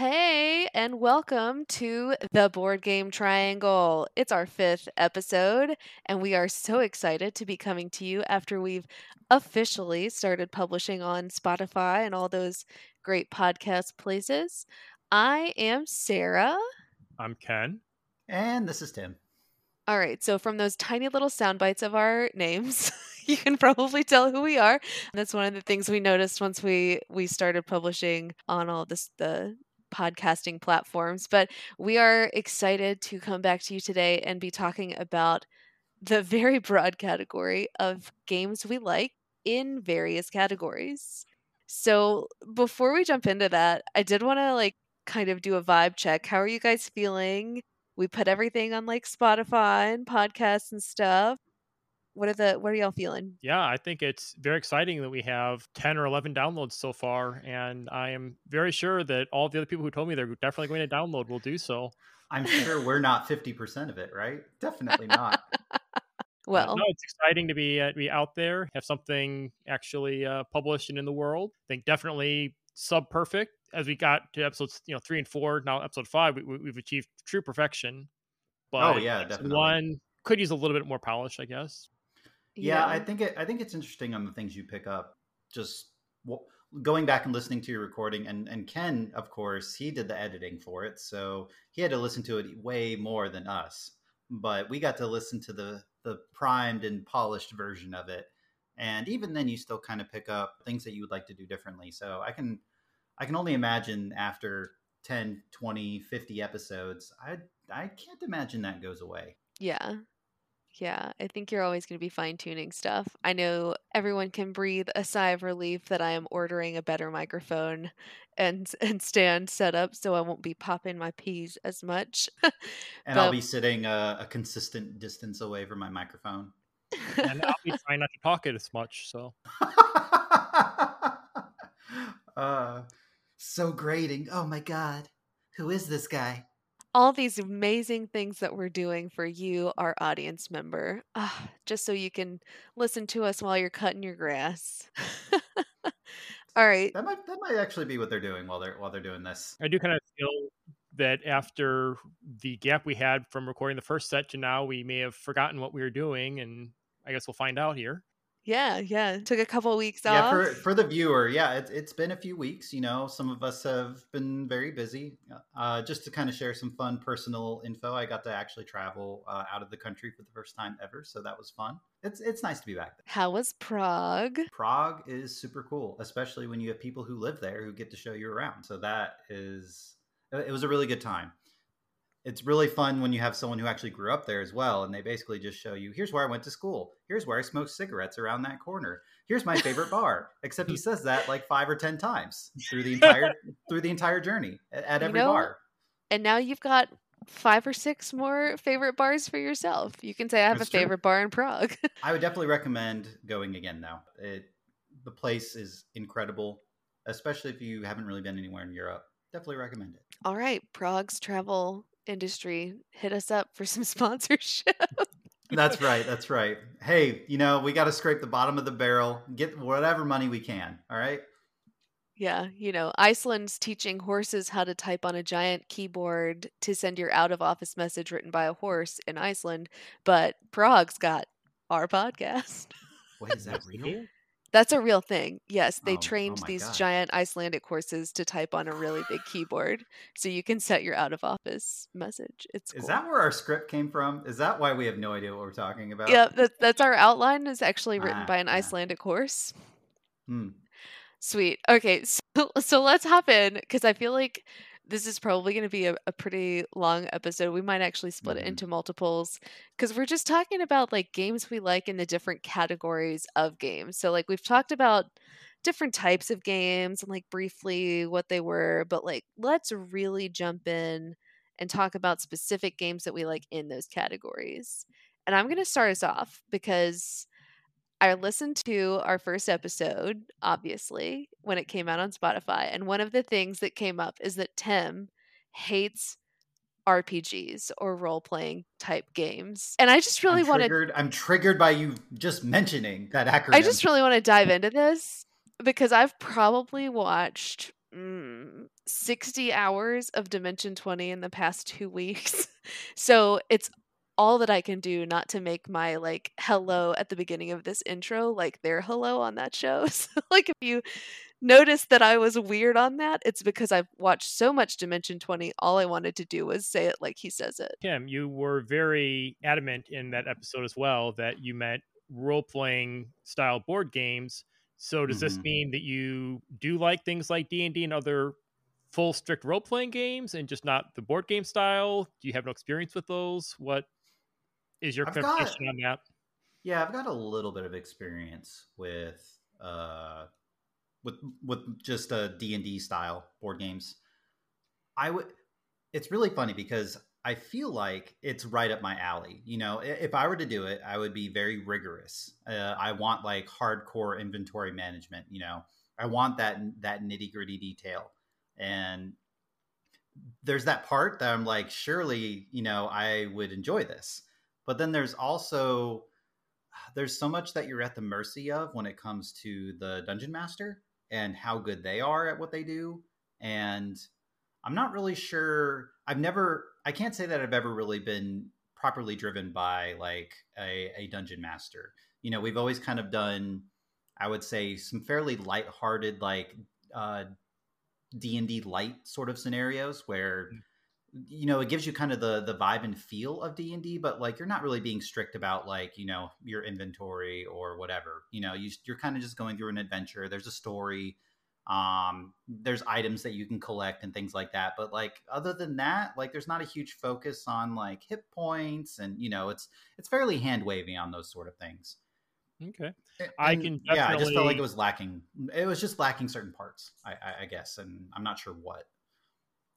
Hey, and welcome to the Board Game Triangle. It's our fifth episode, and we are so excited to be coming to you after we've officially started publishing on Spotify and all those great podcast places. I am Sarah. I'm Ken. And this is Tim. All right, so from those tiny little sound bites of our names, you can probably tell who we are. That's one of the things we noticed once we we started publishing on all this the podcasting platforms. But we are excited to come back to you today and be talking about the very broad category of games we like in various categories. So before we jump into that, I did want to like kind of do a vibe check. How are you guys feeling? We put everything on like Spotify and podcasts and stuff what are the what are y'all feeling? Yeah i think it's very exciting that we have 10 or 11 downloads so far and i am very sure that all the other people who told me they're definitely going to download will do so. I'm sure we're not 50% of it right? Definitely not. Well no it's exciting to be uh, be out there have something actually uh, published and in the world. I think definitely sub perfect as we got to episodes you know three and four now episode five we, have achieved true perfection. But oh yeah definitely. one could use a little bit more polish i guess yeah, I think it, I think it's interesting on the things you pick up. Just going back and listening to your recording, and and Ken, of course, he did the editing for it, so he had to listen to it way more than us. But we got to listen to the the primed and polished version of it, and even then, you still kind of pick up things that you would like to do differently. So I can I can only imagine after 10, 20, 50 episodes, I I can't imagine that goes away. Yeah. Yeah, I think you're always going to be fine tuning stuff. I know everyone can breathe a sigh of relief that I am ordering a better microphone and and stand set up so I won't be popping my p's as much. and but, I'll be sitting a, a, consistent distance away from my microphone. and I'll be trying not to talk it as much. So. uh, so grating. Oh my god, who is this guy? All these amazing things that we're doing for you, our audience member, ah, just so you can listen to us while you're cutting your grass. all right. That might that might actually be what they're doing while they're while they're doing this. I do kind of feel that after the gap we had from recording the first set to now, we may have forgotten what we were doing, and I guess we'll find out here. Yeah, yeah. Took a couple of weeks yeah, off. for for the viewer, yeah, it's it's been a few weeks. You know, some of us have been very busy. Uh, just to kind of share some fun personal info, I got to actually travel uh, out of the country for the first time ever, so that was fun. It's it's nice to be back. There. How was Prague? Prague is super cool, especially when you have people who live there who get to show you around. So that is it was a really good time it's really fun when you have someone who actually grew up there as well and they basically just show you here's where i went to school. Here's where i smoked cigarettes around that corner. Here's my favorite bar. Except he says that like five or ten times through the entire through the entire journey at, at every know, bar. and now you've got five or six more favorite bars for yourself. You can say i have That's a favorite bar in prague. I would definitely recommend going again though. It the place is incredible especially if you haven't really been anywhere in europe. Definitely recommend it. All right prague's travel industry, hit us up for some sponsorship. that's right. That's right. Hey, you know, we got to scrape the bottom of the barrel, get whatever money we can. All right. Yeah, you know, Iceland's teaching horses how to type on a giant keyboard to send your out of office message written by a horse in Iceland, but Prague's got our podcast. What is that real? That's a real thing. Yes, they oh, trained oh these God. giant Icelandic horses to type on a really big keyboard, so you can set your out of office message. It's is that where our script came from? Is that why we have no idea what we're talking about? Yeah, that, that's our outline. is actually written ah, by an ah. Icelandic horse. Hmm. Sweet. Okay, so so let's hop in because I feel like this is probably going to be a, a, pretty long episode. We might actually split mm-hmm. it into multiples because we're just talking about like games we like in the different categories of games. So, like, we've talked about different types of games and like briefly what they were, but like, let's really jump in and talk about specific games that we like in those categories. And I'm going to start us off because I listened to our first episode, obviously, when it came out on Spotify. And one of the things that came up is that Tim hates RPGs or role playing type games. And I just really want to. I'm triggered by you just mentioning that acronym. I just really want to dive into this because I've probably watched mm, 60 hours of Dimension 20 in the past two weeks. so it's all that I can do not to make my like hello at the beginning of this intro like their hello on that show. So, like if you notice that I was weird on that, it's because I've watched so much Dimension 20. All I wanted to do was say it like he says it. Kim, you were very adamant in that episode as well that you meant role playing style board games. So does mm-hmm. this mean that you do like things like D and D and other full strict role playing games and just not the board game style? Do you have no experience with those? What is your clarification on that? Yeah, I've got a little bit of experience with uh with with just a D&D style board games. I would it's really funny because I feel like it's right up my alley. You know, if I were to do it, I would be very rigorous. Uh, I want like hardcore inventory management. You know, I want that that nitty gritty detail, and there's that part that I'm like, surely, you know, I would enjoy this. But then there's also there's so much that you're at the mercy of when it comes to the dungeon master and how good they are at what they do. And I'm not really sure. I've never, I can't say that I've ever really been properly driven by like a, a dungeon master. You know, we've always kind of done, I would say, some fairly light-hearted, like uh, D and D light sort of scenarios where mm you know it gives you kind of the the vibe and feel of d&d but like you're not really being strict about like you know your inventory or whatever you know you, you're kind of just going through an adventure there's a story um there's items that you can collect and things like that but like other than that like there's not a huge focus on like hit points and you know it's it's fairly hand wavy on those sort of things. Okay. And, i can definitely... yeah i just felt like it was lacking it was just lacking certain parts I, I, I guess and i'm not sure what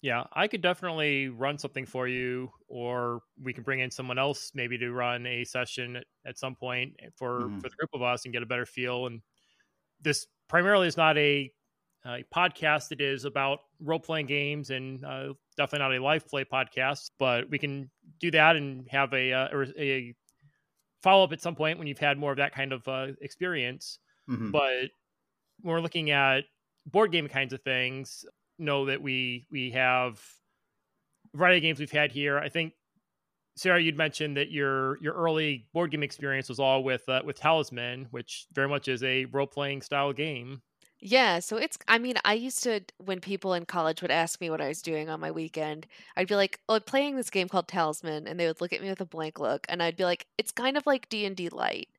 yeah, I could definitely run something for you, or we can bring in someone else maybe to run a session at, at some point for mm-hmm. for the group of us and get a better feel. And this primarily is not a, a podcast; it is about role playing games and uh, definitely not a live play podcast. But we can do that and have a uh, a follow up at some point when you've had more of that kind of uh, experience. Mm-hmm. But when we're looking at board game kinds of things, know that we we have a variety of games we've had here. I think Sarah, you'd mentioned that your your early board game experience was all with uh, with Talisman, which very much is a role playing style game. Yeah, so it's I mean, I used to when people in college would ask me what I was doing on my weekend, I'd be like, "Oh, I'm playing this game called Talisman," and they would look at me with a blank look, and I'd be like, "It's kind of like D&D light.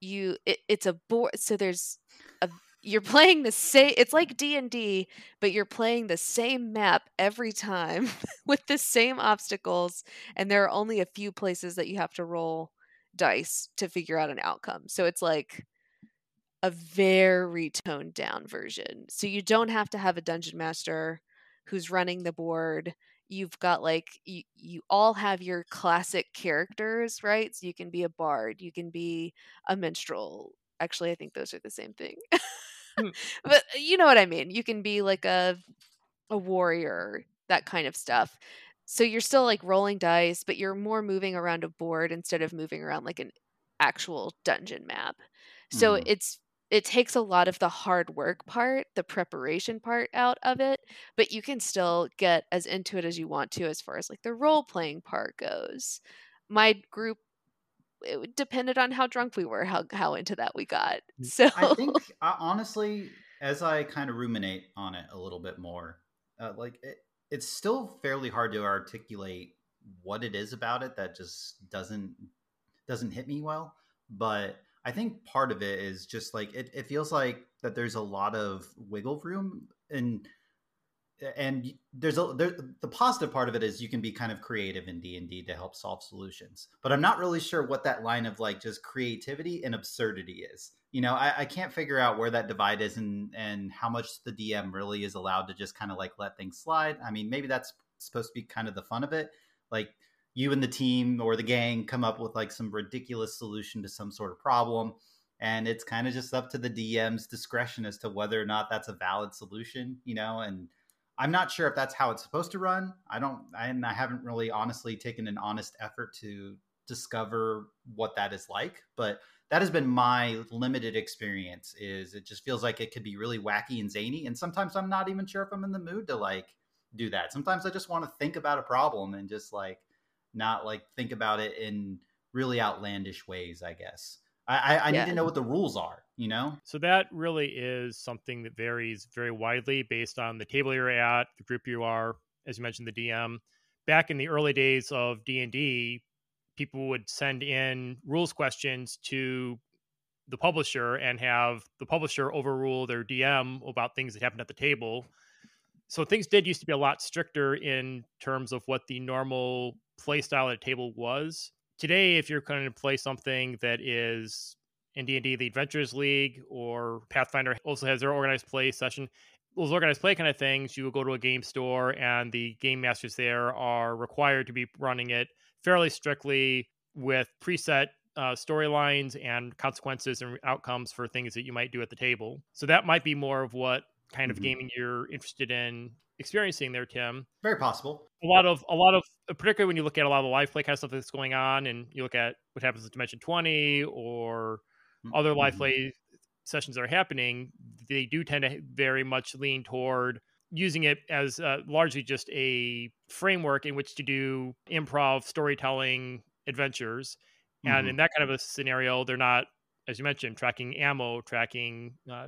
You it, it's a board so there's a you're playing the same it's like d&d but you're playing the same map every time with the same obstacles and there are only a few places that you have to roll dice to figure out an outcome. So it's like a very toned down version. So you don't have to have a dungeon master who's running the board. You've got like you, you all have your classic characters right? So you can be a bard you can be a minstrel. Actually i think those are the same thing. but uh, you know what I mean. You can be like a a warrior, that kind of stuff. So you're still like rolling dice, but you're more moving around a board instead of moving around like an actual dungeon map. So mm. it's it takes a lot of the hard work part, the preparation part out of it, but you can still get as into it as you want to as far as like the role playing part goes. My group it depended on how drunk we were, how how into that we got. So I think honestly, as I kind of ruminate on it a little bit more, uh, like it, it's still fairly hard to articulate what it is about it that just doesn't doesn't hit me well. But I think part of it is just like it, it feels like that there's a lot of wiggle room and and there's a there, the positive part of it is you can be kind of creative in d&d to help solve solutions but i'm not really sure what that line of like just creativity and absurdity is. You know i, I can't figure out where that divide is and and how much the dm really is allowed to just kind of like let things slide. I mean maybe that's supposed to be kind of the fun of it. Like you and the team or the gang come up with like some ridiculous solution to some sort of problem and it's kind of just up to the dm's discretion as to whether or not that's a valid solution you know and I'm not sure if that's how it's supposed to run. I don't, and I haven't really honestly taken an honest effort to discover what that is like. But that has been my limited experience is it just feels like it could be really wacky and zany and sometimes i'm not even sure if i'm in the mood to like do that sometimes i just want to think about a problem and just like not like think about it in really outlandish ways i guess i i, I yeah. need to know what the rules are you know so that really is something that varies very widely based on the table you're at the group you are as you mentioned the dm back in the early days of d&d people would send in rules questions to the publisher and have the publisher overrule their DM about things that happened at the table. So things did used to be a lot stricter in terms of what the normal play style at a table was. Today, if you're going to play something that is in D&D, the Adventurers League or Pathfinder also has their organized play session. Those organized play kind of things, you will go to a game store and the game masters there are required to be running it fairly strictly with preset uh, storylines and consequences and outcomes for things that you might do at the table. So that might be more of what kind of mm-hmm. gaming you're interested in experiencing there, Tim. Very possible. A lot of a lot of particularly when you look at a lot of the live play kind of stuff that's going on, and you look at what happens in Dimension Twenty or mm-hmm. other live play sessions are happening, they do tend to very much lean toward using it as uh, largely just a framework in which to do improv storytelling adventures. Mm-hmm. And in that kind of a scenario, they're not, as you mentioned, tracking ammo, tracking. Uh,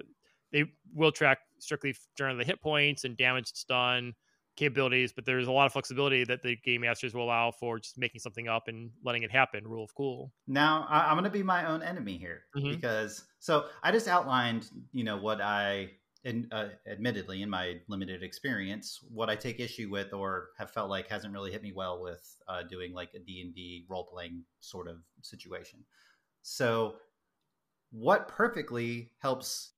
they will track strictly during the hit points and damage that's done, capabilities, but there's a lot of flexibility that the game masters will allow for just making something up and letting it happen. Rule of cool. Now I- am going to be my own enemy here mm-hmm. because so I just outlined, you know, what I in, uh, admittedly, in my limited experience, what I take issue with or have felt like hasn't really hit me well with uh, doing like a D and D role playing sort of situation. So, what perfectly helps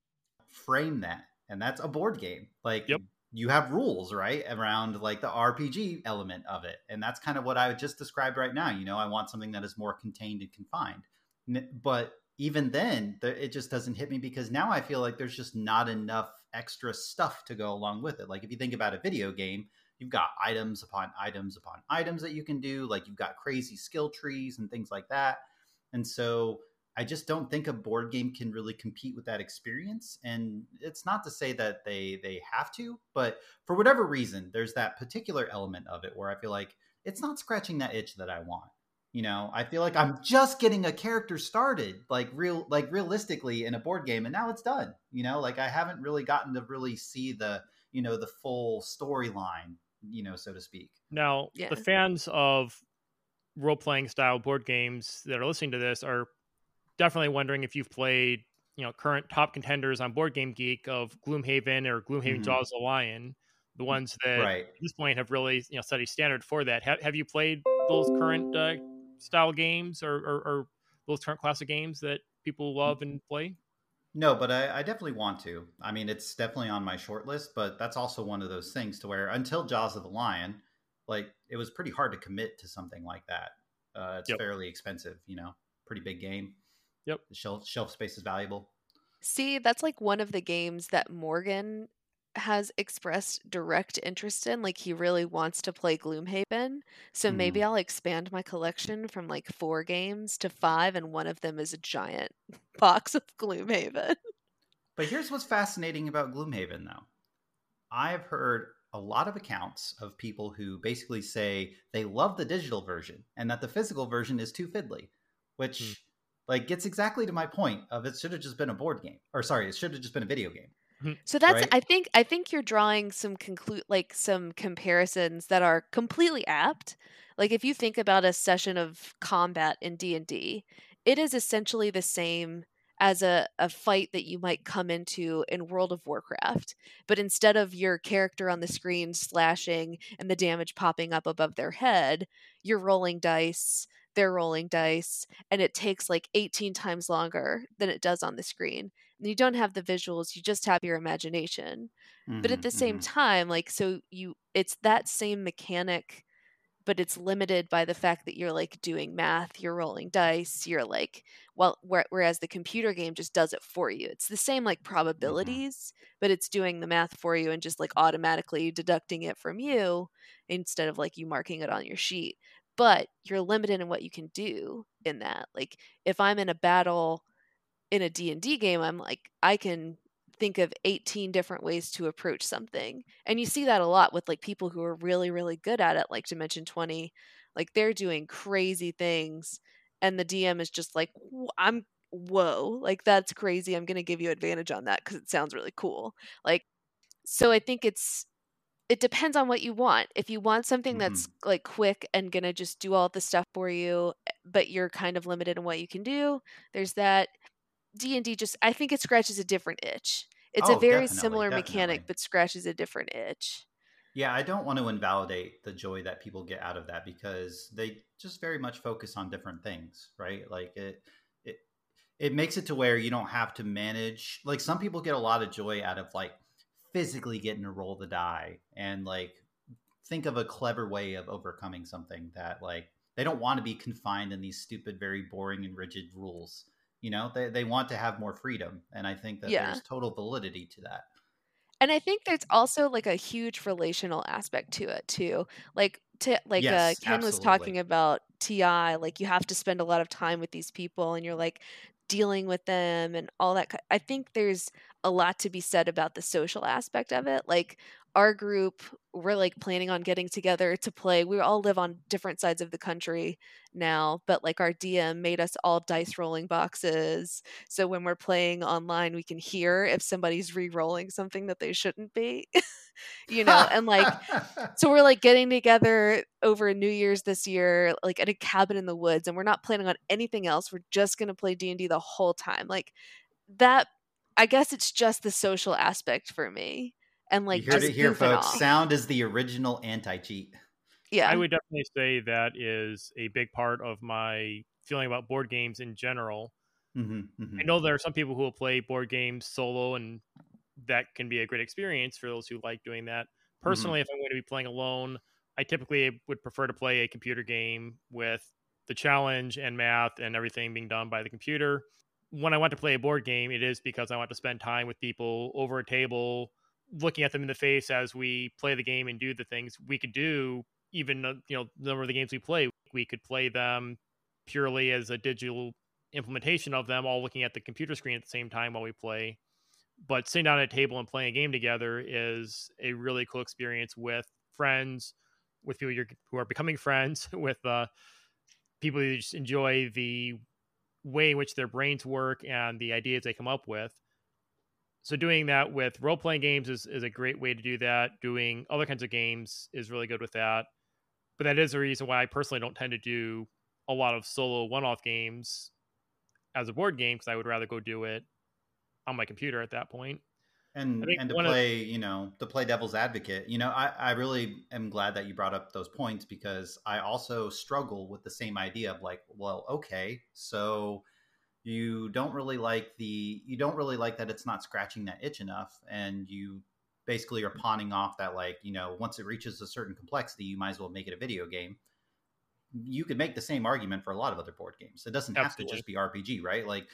frame that, and that's a board game. Like, yep. You have rules, right, around like the RPG element of it, and that's kind of what I just described right now. You know, I want something that is more contained and confined, but even then it just doesn't hit me because now i feel like there's just not enough extra stuff to go along with it like if you think about a video game you've got items upon items upon items that you can do like you've got crazy skill trees and things like that and so i just don't think a board game can really compete with that experience and it's not to say that they they have to but for whatever reason there's that particular element of it where i feel like it's not scratching that itch that i want you know? I feel like i'm just getting a character started like real like realistically in a board game and now it's done you know? Like i haven't really gotten to really see the you know the full storyline you know so to speak. Now yeah. the fans of role-playing style board games that are listening to this are definitely wondering if you've played you know current top contenders on board game geek of gloomhaven or gloomhaven mm-hmm. jaws of the lion the ones that right. at this point have really you know set a standard for that have, have you played those current uh, style games or, or, or those current classic games that people love and play? No, but I, I, definitely want to. I mean, it's definitely on my short list, but that's also one of those things to where until Jaws of the Lion, like it was pretty hard to commit to something like that. Uh, it's yep. fairly expensive, you know, pretty big game. Yep. The shelf shelf space is valuable. See, that's like one of the games that Morgan has expressed direct interest in like he really wants to play gloomhaven so mm. maybe i'll expand my collection from like four games to five and one of them is a giant box of gloomhaven but here's what's fascinating about gloomhaven though i've heard a lot of accounts of people who basically say they love the digital version and that the physical version is too fiddly which mm. Like gets exactly to my point of it should have just been a board game or sorry it should have just been a video game Mm-hmm. So that's right? I think I think you're drawing some conclude like some comparisons that are completely apt. Like if you think about a session of combat in D&D, it is essentially the same as a, a fight that you might come into in World of Warcraft. But instead of your character on the screen slashing and the damage popping up above their head, you're rolling dice, they're rolling dice, and it takes like 18 times longer than it does on the screen And you don't have the visuals you just have your imagination mm-hmm, but at mm-hmm, the same mm-hmm. time like so you it's that same mechanic but it's limited by the fact that you're like doing math you're rolling dice you're like well whereas the computer game just does it for you it's the same like mm-hmm. probabilities mm-hmm. but it's doing the math for you and just like automatically deducting it from you instead of like you marking it on your sheet but you're limited in what you can do in that like if i'm in a battle in a D&D game, I'm like I can think of 18 different ways to approach something. And you see that a lot with like people who are really really good at it like Dimension 20. Like they're doing crazy things and the DM is just like I'm whoa, like that's crazy. I'm going to give you advantage on that cuz it sounds really cool. Like so I think it's it depends on what you want. If you want something mm-hmm. that's like quick and going to just do all the stuff for you, eh, but you're kind of limited in what you can do, there's that D&D just I think it scratches a different itch. It's oh, a very similar definitely. mechanic but scratches a different itch. Yeah, I don't want to invalidate the joy that people get out of that because they just very much focus on different things, right? Like it it it makes it to where you don't have to manage like some people get a lot of joy out of like physically getting to roll the die and like think of a clever way of overcoming something that like they don't want to be confined in these stupid very boring and rigid rules you know they, they want to have more freedom and i think that yeah. there's total validity to that and i think there's also like a huge relational aspect to it too like to like uh, yes, uh, ken absolutely. was talking about ti like you have to spend a lot of time with these people and you're like dealing with them and all that i think there's a lot to be said about the social aspect of it. Like our group, we're like planning on getting together to play. We all live on different sides of the country now, but like our DM made us all dice rolling boxes. So when we're playing online, we can hear if somebody's re rolling something that they shouldn't be. you know, and like, so we're like getting together over New Year's this year, like at a cabin in the woods, and we're not planning on anything else. We're just going to play D&D the whole time. Like, that I guess it's just the social aspect for me. And like you heard it here, folks. Off. Sound is the original anti-cheat. Yeah. I would definitely say that is a big part of my feeling about board games in general. Mm-hmm, mm-hmm. I know there are some people who will play board games solo, and that can be a great experience for those who like doing that. Mm-hmm. Personally, mm-hmm. if I'm going to be playing alone, I typically would prefer to play a computer game with the challenge and math and everything being done by the computer when I want to play a board game, it is because I want to spend time with people over a table, looking at them in the face as we play the game and do the things we could do. Even uh, you know, the number of the games we play, we could play them purely as a digital implementation of them, all looking at the computer screen at the same time while we play. But sitting down at a table and playing a game together is a really cool experience with friends, with people who are becoming friends, with uh, people who just enjoy the way in which their brains work and the ideas they come up with. So doing that with role playing games is, is a great way to do that. Doing other kinds of games is really good with that. But that is the reason why I personally don't tend to do a lot of solo one off games as a board game because I would rather go do it on my computer at that point and and to play of... you know to play devil's advocate you know I, I really am glad that you brought up those points because i also struggle with the same idea of like well okay so you don't really like the you don't really like that it's not scratching that itch enough and you basically are pawning off that like you know once it reaches a certain complexity you might as well make it a video game. You could make the same argument for a lot of other board games. It doesn't Absolutely. have to just be rpg right? Like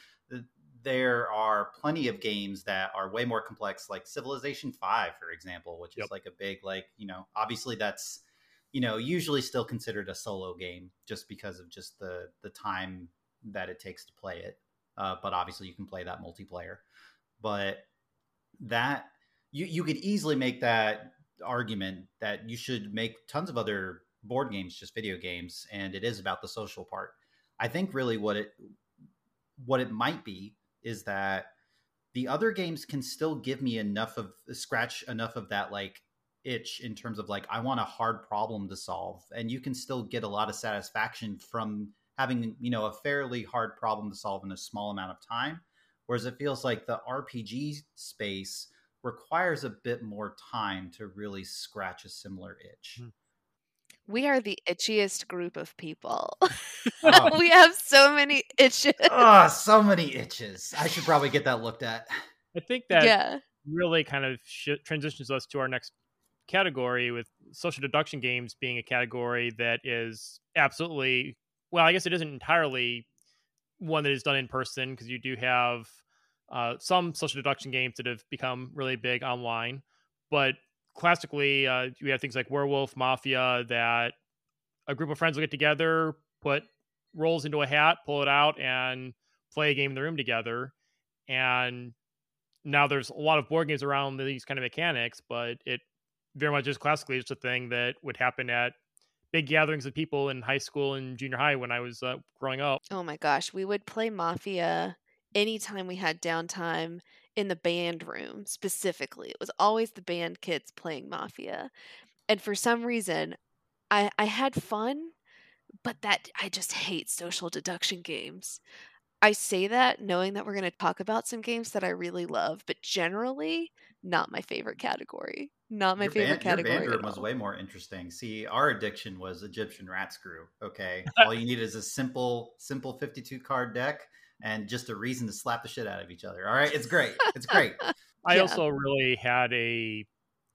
there are plenty of games that are way more complex, like Civilization Five, for example, which yep. is like a big, like you know, obviously that's you know usually still considered a solo game just because of just the the time that it takes to play it. Uh, but obviously, you can play that multiplayer. But that you you could easily make that argument that you should make tons of other board games just video games, and it is about the social part. I think really what it what it might be is that the other games can still give me enough of scratch enough of that like itch in terms of like I want a hard problem to solve and you can still get a lot of satisfaction from having you know a fairly hard problem to solve in a small amount of time whereas it feels like the RPG space requires a bit more time to really scratch a similar itch. Hmm. We are the itchiest group of people. Oh. we have so many itches. Oh, so many itches. I should probably get that looked at. I think that yeah. really kind of sh- transitions us to our next category with social deduction games being a category that is absolutely well i guess it isn't entirely one that is done in person because you do have uh, some social deduction games that have become really big online but classically, uh, we have things like Werewolf Mafia that a group of friends will get together, put roles into a hat, pull it out, and play a game in the room together. and now there's a lot of board games around these kind of mechanics, but it very much is classically just a thing that would happen at big gatherings of people in high school and junior high when I was uh, growing up. Oh my gosh, we would play Mafia anytime we had downtime in the band room specifically. It was always the band kids playing Mafia. And for some reason, I I had fun, but that I just hate social deduction games. I say that knowing that we're going to talk about some games that I really love, but generally not my favorite category. Not my your favorite band, category. Your band was way more interesting. See, our addiction was Egyptian rat screw. Okay, all you need is a simple, simple fifty-two card deck and just a reason to slap the shit out of each other. All right, it's great. It's great. I Yeah. also really had a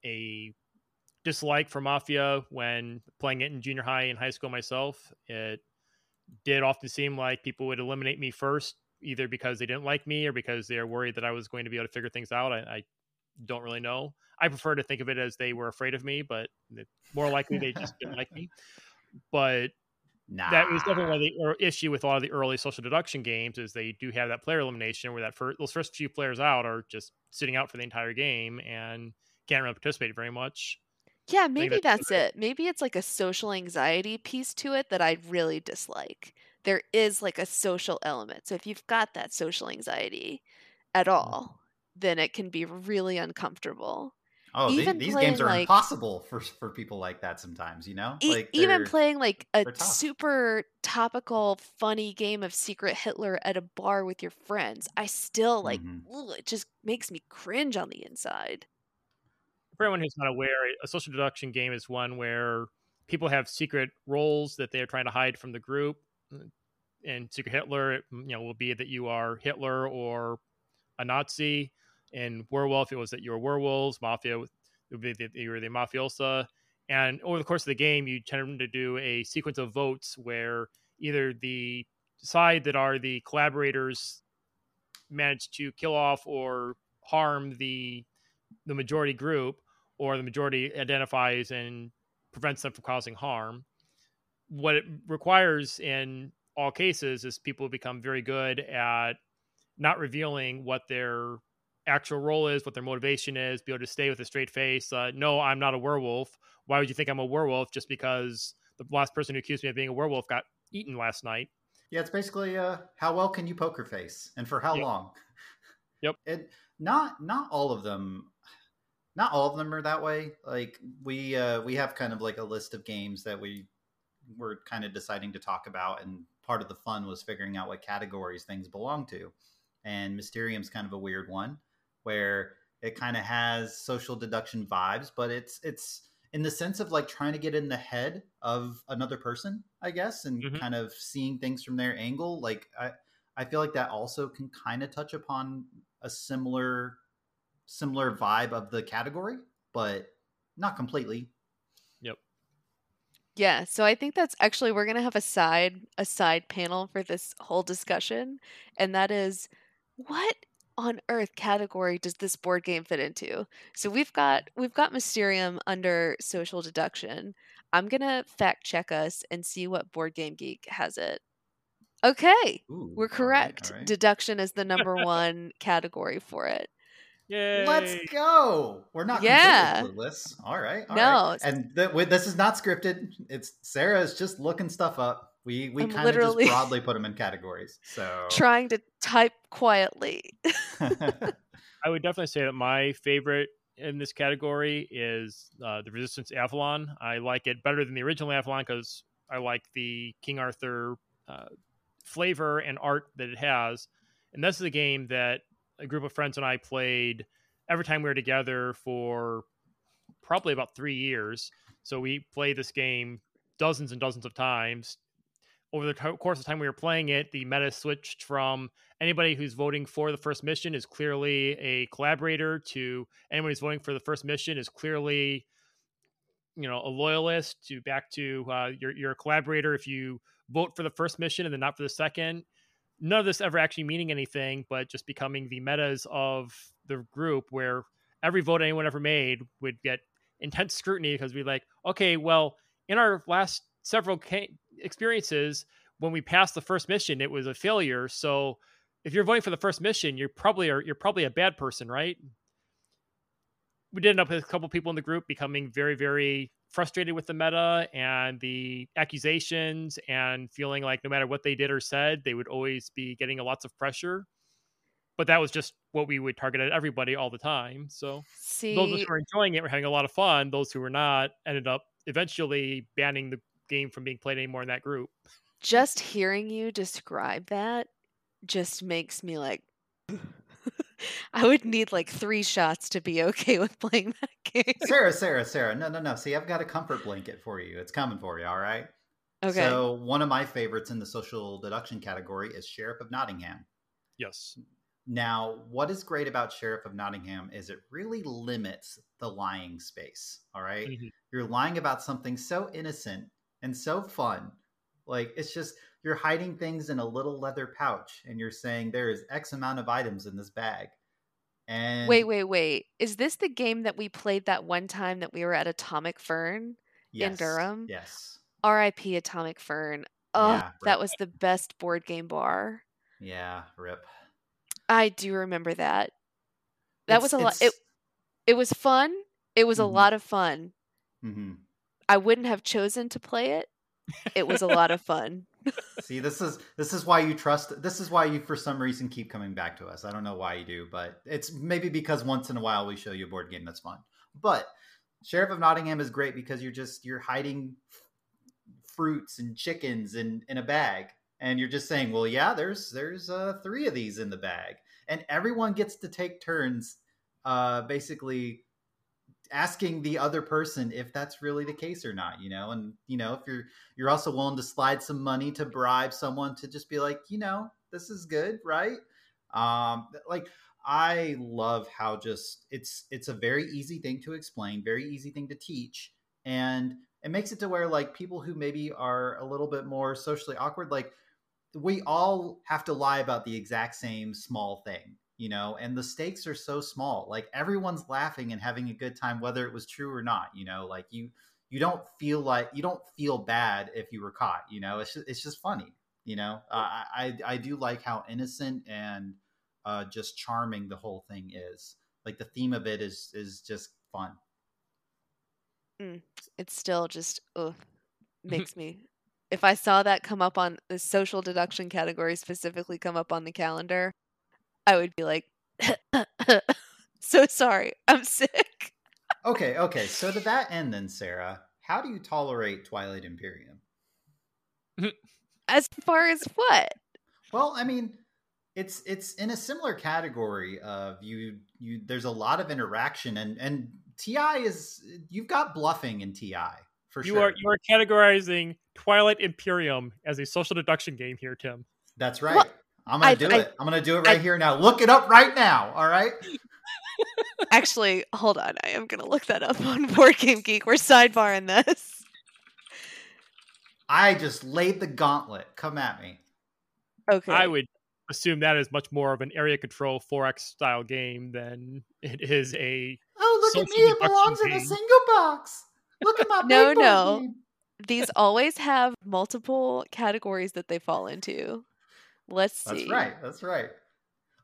a dislike for Mafia when playing it in junior high and high school myself. It did often seem like people would eliminate me first, either because they didn't like me or because they're worried that I was going to be able to figure things out. I, I don't really know. I prefer to think of it as they were afraid of me, but more likely they just didn't like me. But Nah, that was definitely one of the issue with a lot of the early social deduction games is they do have that player elimination where that first, those first few players out are just sitting out for the entire game and can't really participate very much. Yeah, maybe that's that's it. Maybe it's like a social anxiety piece to it that I really dislike. There is like a social element. So if you've got that social anxiety at Mm-hmm. all, then it can be really uncomfortable. Oh, even these playing, games are like- impossible for for people like that. Sometimes, you know, E- like even playing like a super topical, funny game of Secret Hitler at a bar with your friends, I still like, Mhm. ugh, it just makes me cringe on the inside. For anyone who's not aware, a social deduction game is one where people have secret roles that they are trying to hide from the group. And Secret Hitler, you know, will be that you are Hitler or a Nazi. In Werewolf, it was that you were werewolves. Mafia, would be that you were the mafiosa. And over the course of the game, you tend to do a sequence of votes where either the side that are the collaborators manage to kill off or harm the the majority group, or the majority identifies and prevents them from causing harm. What it requires in all cases is people become very good at not revealing what their actual role is, what their motivation is, be able to stay with a straight face. Uh, no, I'm not a werewolf. Why would you think I'm a werewolf just because the last person who accused me of being a werewolf got eaten last night? Yeah, it's basically uh, how well can you poker face, and for how Yep. long? Yep. And not not all of them, not all of them are that way. Like we uh, we have kind of like a list of games that we were kind of deciding to talk about, and part of the fun was figuring out what categories things belong to. And Mysterium's kind of a weird one, where it kind of has social deduction vibes, but it's it's in the sense of like trying to get in the head of another person, I guess, and Mhm. kind of seeing things from their angle. Like I, I feel like that also can kind of touch upon a similar, similar vibe of the category, but not completely. Yep. Yeah, so I think that's actually we're gonna have a side a side panel for this whole discussion, and that is what on earth category does this board game fit into? So we've got we've got Mysterium under social deduction. I'm gonna fact check us and see what Board Game Geek has it. Okay, Ooh, we're correct. all right. Deduction is the number one category for it. Yay! Let's go. We're not Yeah. clueless. All right. all No, right. And th- this is not scripted. It's Sarah is just looking stuff up. We we kind of just broadly put them in categories. So Trying to type quietly. I would definitely say that my favorite in this category is uh, the Resistance Avalon. I like it better than the original Avalon because I like the King Arthur uh, flavor and art that it has. And this is a game that a group of friends and I played every time we were together for probably about three years. So we played this game dozens and dozens of times. Over the co- course of time we were playing it, the meta switched from anybody who's voting for the first mission is clearly a collaborator to anyone who's voting for the first mission is clearly you know a loyalist to back to uh, you're, you're a collaborator. If you vote for the first mission and then not for the second none of this ever actually meaning anything but just becoming the metas of the group where every vote anyone ever made would get intense scrutiny because we're like okay well in our last several ca- experiences when we passed the first mission it was a failure so if you're voting for the first mission, you're probably are you're probably a bad person, right? We did end up with a couple people in the group becoming very, very frustrated with the meta and the accusations and feeling like no matter what they did or said, they would always be getting lots of pressure. But that was just what we would target at everybody all the time. So See, those who were enjoying it were having a lot of fun. Those who were not ended up eventually banning the game from being played anymore in that group. just hearing you describe that just makes me like I would need like three shots to be okay with playing that game. Sarah, Sarah, Sarah. No, no, no. See, I've got a comfort blanket for you. It's coming for you. All right. Okay. So one of my favorites in the social deduction category is Sheriff of Nottingham. Yes. Now, what is great about Sheriff of Nottingham is it really limits the lying space. All right? Mhm. You're lying about something so innocent and so fun. Like it's just you're hiding things in a little leather pouch and you're saying there is X amount of items in this bag. And Wait, wait, wait. Is this the game that we played that one time that we were at Atomic Fern? yes, Durham? Yes. RIP Atomic Fern. Oh, Yeah, that was the best board game bar. Yeah, rip. I do remember that. That It's- was a lot. It it was fun. It was a Mhm. lot of fun. mhm. I wouldn't have chosen to play it. It was a lot of fun. See, this is this is why you trust. This is why you, for some reason, keep coming back to us. I don't know why you do, but it's maybe because once in a while we show you a board game that's fun. But Sheriff of Nottingham is great because you're just you're hiding fruits and chickens in in a bag, and you're just saying, well, yeah, there's there's uh, three of these in the bag, and everyone gets to take turns, uh, basically asking the other person if that's really the case or not you know and you know if you're you're also willing to slide some money to bribe someone to just be like you know this is good right? Um like i love how just it's it's a very easy thing to explain very easy thing to teach and it makes it to where like people who maybe are a little bit more socially awkward like we all have to lie about the exact same small thing you know and the stakes are so small like everyone's laughing and having a good time whether it was true or not you know like you you don't feel like you don't feel bad if you were caught you know it's just, it's just funny you know uh, i i do like how innocent and uh just charming the whole thing is like the theme of it is is just fun It's still just ugh, makes me. If I saw that come up on the social deduction category specifically come up on the calendar, I would be like, "So sorry, I'm sick." okay okay so to that end then sarah how do you tolerate twilight imperium As far as what? Well, I mean, it's it's in a similar category of you you there's a lot of interaction and and TI is you've got bluffing in TI for You sure. You are you are categorizing Twilight Imperium as a social deduction game here, Tim. That's right. Well, I'm gonna I- do I- it. I'm gonna do it right I- here now. Look it up right now. All right. Actually, hold on. I am gonna look that up on Board Game Geek. We're sidebarring this. I just laid the gauntlet. Come at me. Okay. I would assume that is much more of an area control 4X style game than it is a Oh, look at me! It deduction belongs in a single box. Look at my No, no. game. These always have multiple categories that they fall into. Let's see. That's right. That's right.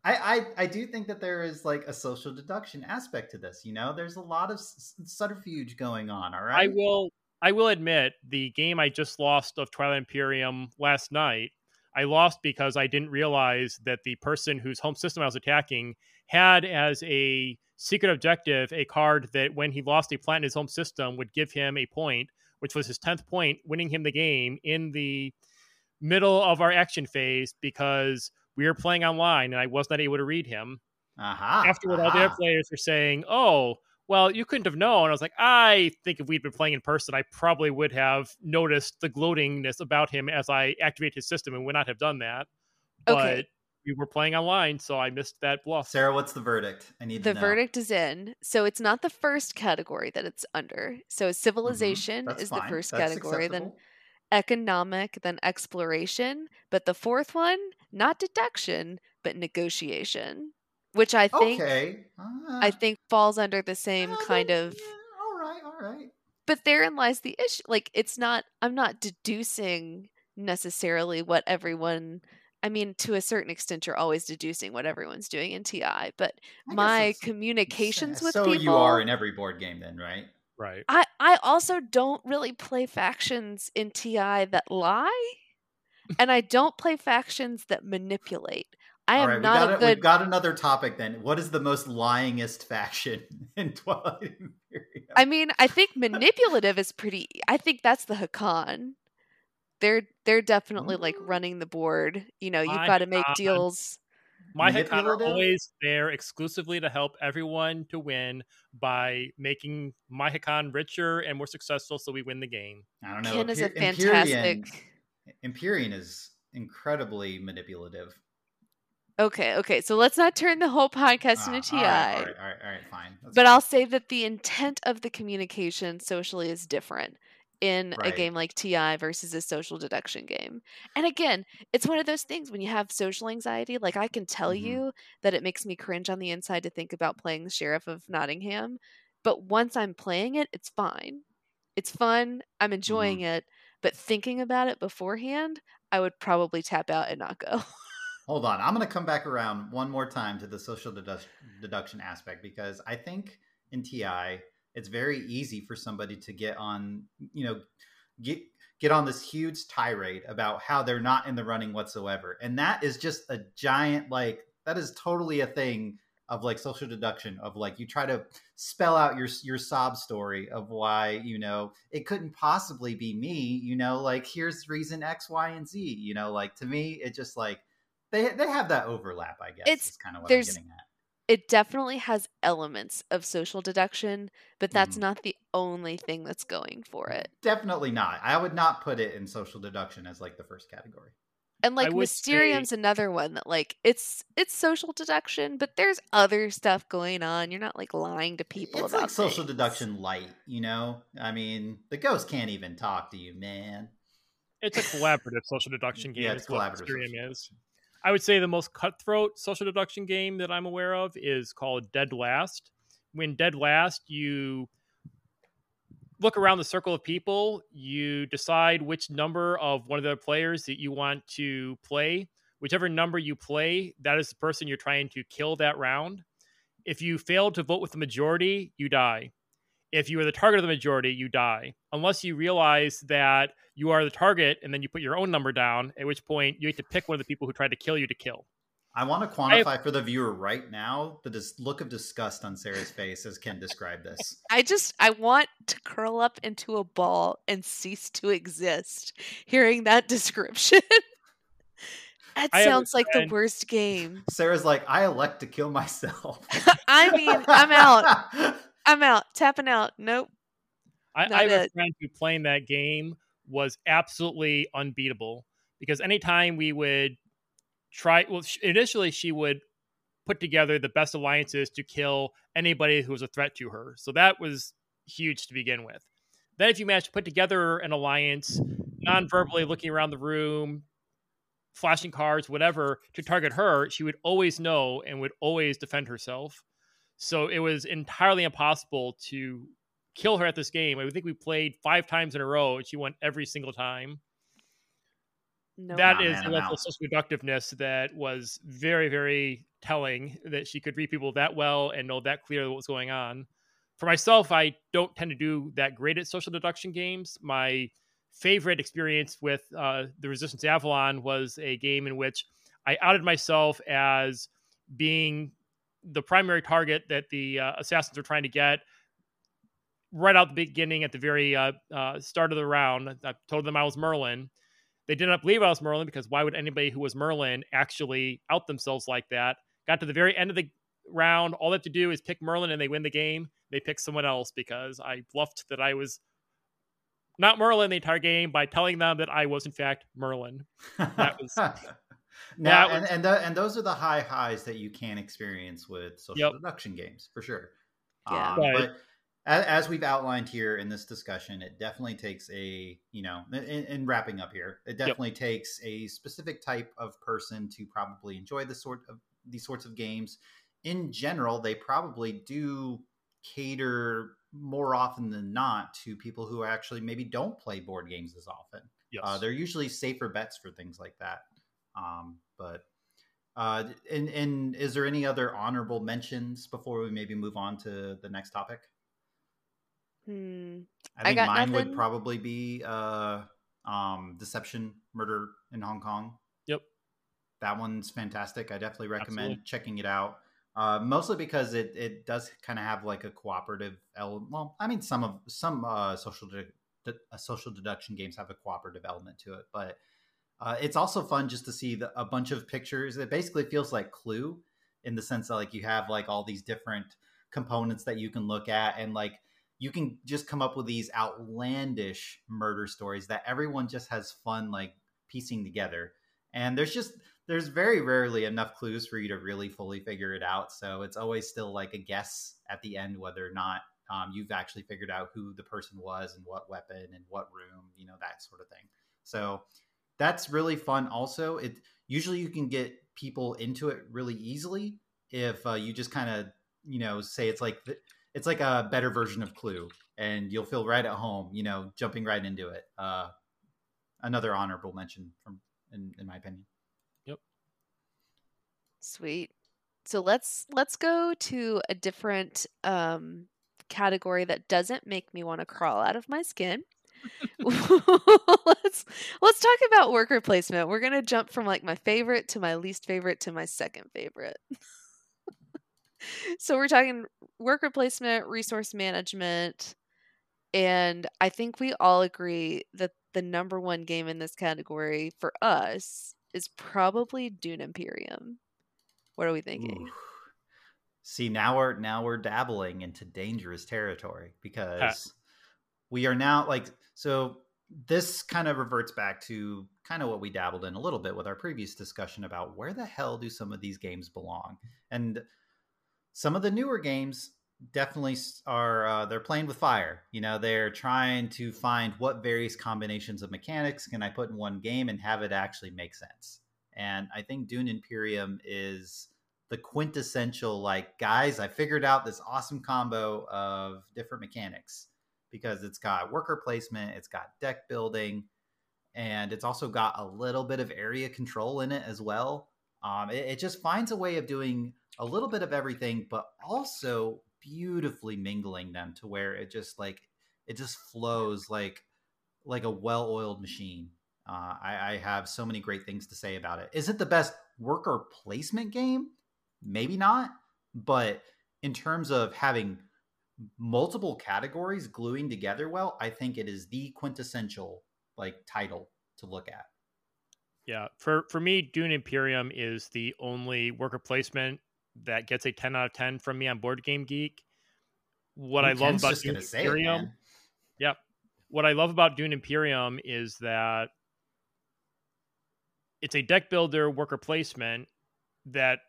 I, I I do think that there is like a social deduction aspect to this. You know, there's a lot of s- s- subterfuge going on. All right. I will I will admit the game I just lost of Twilight Imperium last night, I lost because I didn't realize that the person whose home system I was attacking had as a secret objective a card that when he lost a plant in his home system would give him a point, which was his 10th point, winning him the game in the middle of our action phase because we were playing online and I was not able to read him Aha. afterward, all the other players were saying, "Oh, well, you couldn't have known." I was like, "I think if we'd been playing in person, I probably would have noticed the gloatingness about him as I activate his system, and would not have done that." But Okay. we were playing online, so I missed that bluff. Sarah, what's the verdict? I need The to know. verdict is in. So it's not the first category that it's under. So civilization Mm-hmm. That's is the first That's category, then acceptable. Economic, then exploration. But the fourth one, not deduction, but negotiation, which I think okay. Uh-huh. I think falls under the same uh, kind of. All right. All right. But therein lies the issue. Like it's not. I'm not deducing necessarily what everyone I mean, to a certain extent, you're always deducing what everyone's doing in TI, but my communications with so people. you are in every board game, then, right? Right. I I also don't really play factions in TI that lie, and I don't play factions that manipulate. I am right, not got a good. We've got another topic then. What is the most lyingest faction in Twilight Imperium? I mean, I think manipulative is pretty. I think that's the Hacan. They're they're definitely like Mm. running the board. You know, you've got to make deals. My Hacan are always there exclusively to help everyone to win by making my Hacan richer and more successful so we win the game. I don't know. Ken is a fantastic. Empyrean is incredibly manipulative. Okay, okay. So let's not turn the whole podcast Ah, into TI. all right, all right, all right, all right, fine. That's But fine. I'll say that the intent of the communication socially is different in a game like TI versus a social deduction game. And again, it's one of those things when you have social anxiety, like I can tell Mhm. you that it makes me cringe on the inside to think about playing the Sheriff of Nottingham. But once I'm playing it, it's fine. It's fun. I'm enjoying it. But thinking about it beforehand, I would probably tap out and not go. Hold on. I'm going to come back around one more time to the social dedu- deduction aspect because I think in TI, it's very easy for somebody to get on, you know, get get on this huge tirade about how they're not in the running whatsoever. And that is just a giant like that is totally a thing of like social deduction of like you try to spell out your your sob story of why, you know, it couldn't possibly be me, you know, like here's reason X, Y, and Z, you know, like to me it just like they they have that overlap, I guess. It's- kind of what there's- I'm getting at. It definitely has elements of social deduction, but that's Mhm. not the only thing that's going for it. Definitely not. I would not put it in social deduction as like the first category. And like would say- another one that like it's it's social deduction, but there's other stuff going on. You're not like lying to people it's about like social things. deduction light, you know. I mean, the ghost can't even talk to you, man. It's a collaborative social deduction game. Yeah, it's is what collaborative Mysterium social is. I would say the most cutthroat social deduction game that I'm aware of is called Dead Last. When Dead Last, you look around the circle of people, you decide which number of one of the players that you want to play. Whichever number you play, that is the person you're trying to kill that round. If you fail to vote with the majority, you die. If you are the target of the majority, you die. Unless you realize that you are the target and then you put your own number down, at which point you have to pick one of the people who tried to kill you to kill. I want to I have- quantify for the viewer right now the dis- look of disgust on Sarah's face as Ken described this. I just I want to curl up into a ball and cease to exist hearing that description. that I sounds like the worst game. Sarah's like, I elect to kill myself. I mean, I'm out. I'm out. Tapping out. Nope. I, I have a friend who playing that game was absolutely unbeatable because anytime we would try, well, initially she would put together the best alliances to kill anybody who was a threat to her. So that was huge to begin with. Then, if you managed to put together an alliance, non verbally looking around the room, flashing cards, whatever, to target her, she would always know and would always defend herself. So it was entirely impossible to kill her at this game. I think we played five times in a row and she won every single time. No. That Nah, is man, the I'm level of social deductiveness that was very, very telling that she could read people that well and know that clearly what was going on. For myself, I don't tend to do that great at social deduction games. My favorite experience with uh, the Resistance Avalon was a game in which I outed myself as being the primary target that the uh, assassins were trying to get right out the beginning at the very uh, uh, start of the round. I told them I was Merlin. They did not believe I was Merlin because why would anybody who was Merlin actually out themselves like that? Got to the very end of the round. All they have to do is pick Merlin and they win the game. They pick someone else because I bluffed that I was not Merlin the entire game by telling them that I was in fact Merlin. That was- now, that and and, tho- and those are the high highs that you can experience with social Yep. deduction games for sure. Yeah. Um, Right. But as, as we've outlined here in this discussion, it definitely takes a you know, in, in wrapping up here, it definitely takes a specific type of person to probably enjoy this sort of these sorts of games. In general, they probably do cater more often than not to people who actually maybe don't play board games as often. Yes. Uh, they're usually safer bets for things like that. Um, but uh, and and is there any other honorable mentions before we maybe move on to the next topic? Hmm. I think got mine would probably be uh, um, Deception Murder in Hong Kong. Yep. That one's fantastic. I definitely recommend Absolutely. checking it out. Uh, mostly because it, it does kind of have like a cooperative element. Well, I mean, some of some uh, social de- de- uh, social deduction games have a cooperative element to it, but uh, it's also fun just to see the, a bunch of pictures. It basically feels like Clue in the sense that like you have like all these different components that you can look at and like you can just come up with these outlandish murder stories that everyone just has fun like piecing together. And there's just there's very rarely enough clues for you to really fully figure it out. So it's always still like a guess at the end whether or not um, you've actually figured out who the person was and what weapon and what room you know that sort of thing. So that's really fun also it usually you can get people into it really easily if uh, you just kind of you know say it's like th- it's like a better version of clue and you'll feel right at home you know jumping right into it uh another honorable mention from in, in my opinion Yep. Sweet. So let's let's go to a different um category that doesn't make me want to crawl out of my skin. let's let's talk about worker placement. We're gonna jump from like my favorite to my least favorite to my second favorite. so we're talking worker placement, resource management, and I think we all agree that the number one game in this category for us is probably Dune Imperium. What are we thinking? Ooh. see now we're now we're dabbling into dangerous territory uh, because we are now like so this kind of reverts back to kind of what we dabbled in a little bit with our previous discussion about where the hell do some of these games belong? And some of the newer games definitely are uh, they're playing with fire. You know they're trying to find what various combinations of mechanics can i put in one game and have it actually make sense. And i think dune imperium is the quintessential like guys i figured out this awesome combo of different mechanics because it's got worker placement it's got deck building and it's also got a little bit of area control in it as well. Um, it, it just finds a way of doing a little bit of everything but also beautifully mingling them to where it just like it just flows like like a well-oiled machine. Uh, I, I have so many great things to say about it. Is it the best worker placement game? Maybe not but in terms of having multiple categories gluing together well i think it is the quintessential like title to look at Yeah, for for me, Dune Imperium is the only worker placement that gets a ten out of ten from me on Board Game Geek. What I love about Dune it, Imperium, man. yep, what I love about Dune Imperium is that it's a deck builder worker placement that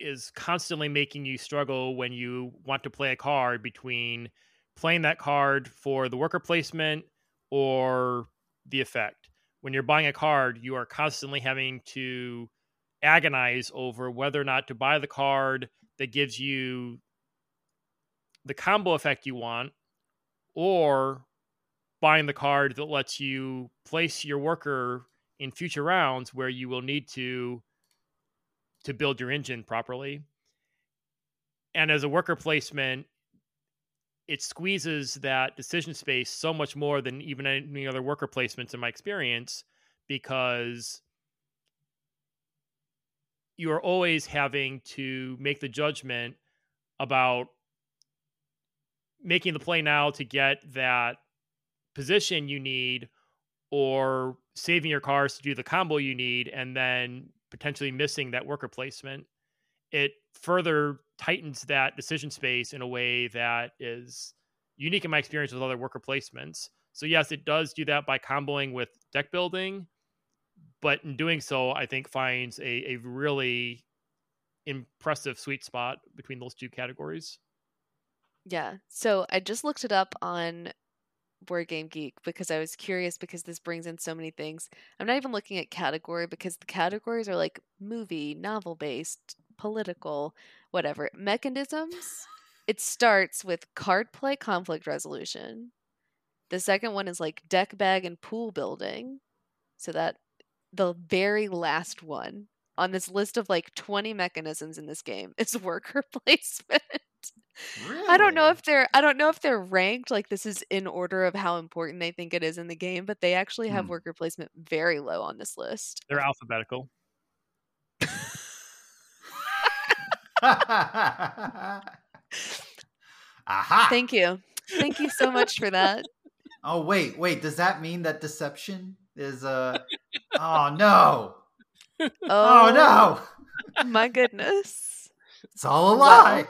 is constantly making you struggle when you want to play a card between playing that card for the worker placement or the effect. When you're buying a card, you are constantly having to agonize over whether or not to buy the card that gives you the combo effect you want or buying the card that lets you place your worker in future rounds where you will need to to build your engine properly. And as a worker placement, it squeezes that decision space so much more than even any other worker placements in my experience because you are always having to make the judgment about making the play now to get that position you need or saving your cars to do the combo you need and then potentially missing that worker placement it further tightens that decision space in a way that is unique in my experience with other worker placements so yes it does do that by comboing with deck building but in doing so i think finds a, a really impressive sweet spot between those two categories Yeah. So I just looked it up on Board Game Geek because I was curious because this brings in so many things. I'm not even looking at category because the categories are like movie, novel based, political, whatever. Mechanisms, it starts with card play conflict resolution. The second one is like deck bag and pool building. So that the very last one on this list of like 20 mechanisms in this game is worker placement. Really? I don't know if they're I don't know if they're ranked like this is in order of how important they think it is in the game, but they actually have Hmm. worker placement very low on this list. They're alphabetical. Aha! Thank you. Thank you so much for that. oh wait, wait. Does that mean that deception is uh? oh no! Oh, Oh, no! My goodness. It's all a Wow.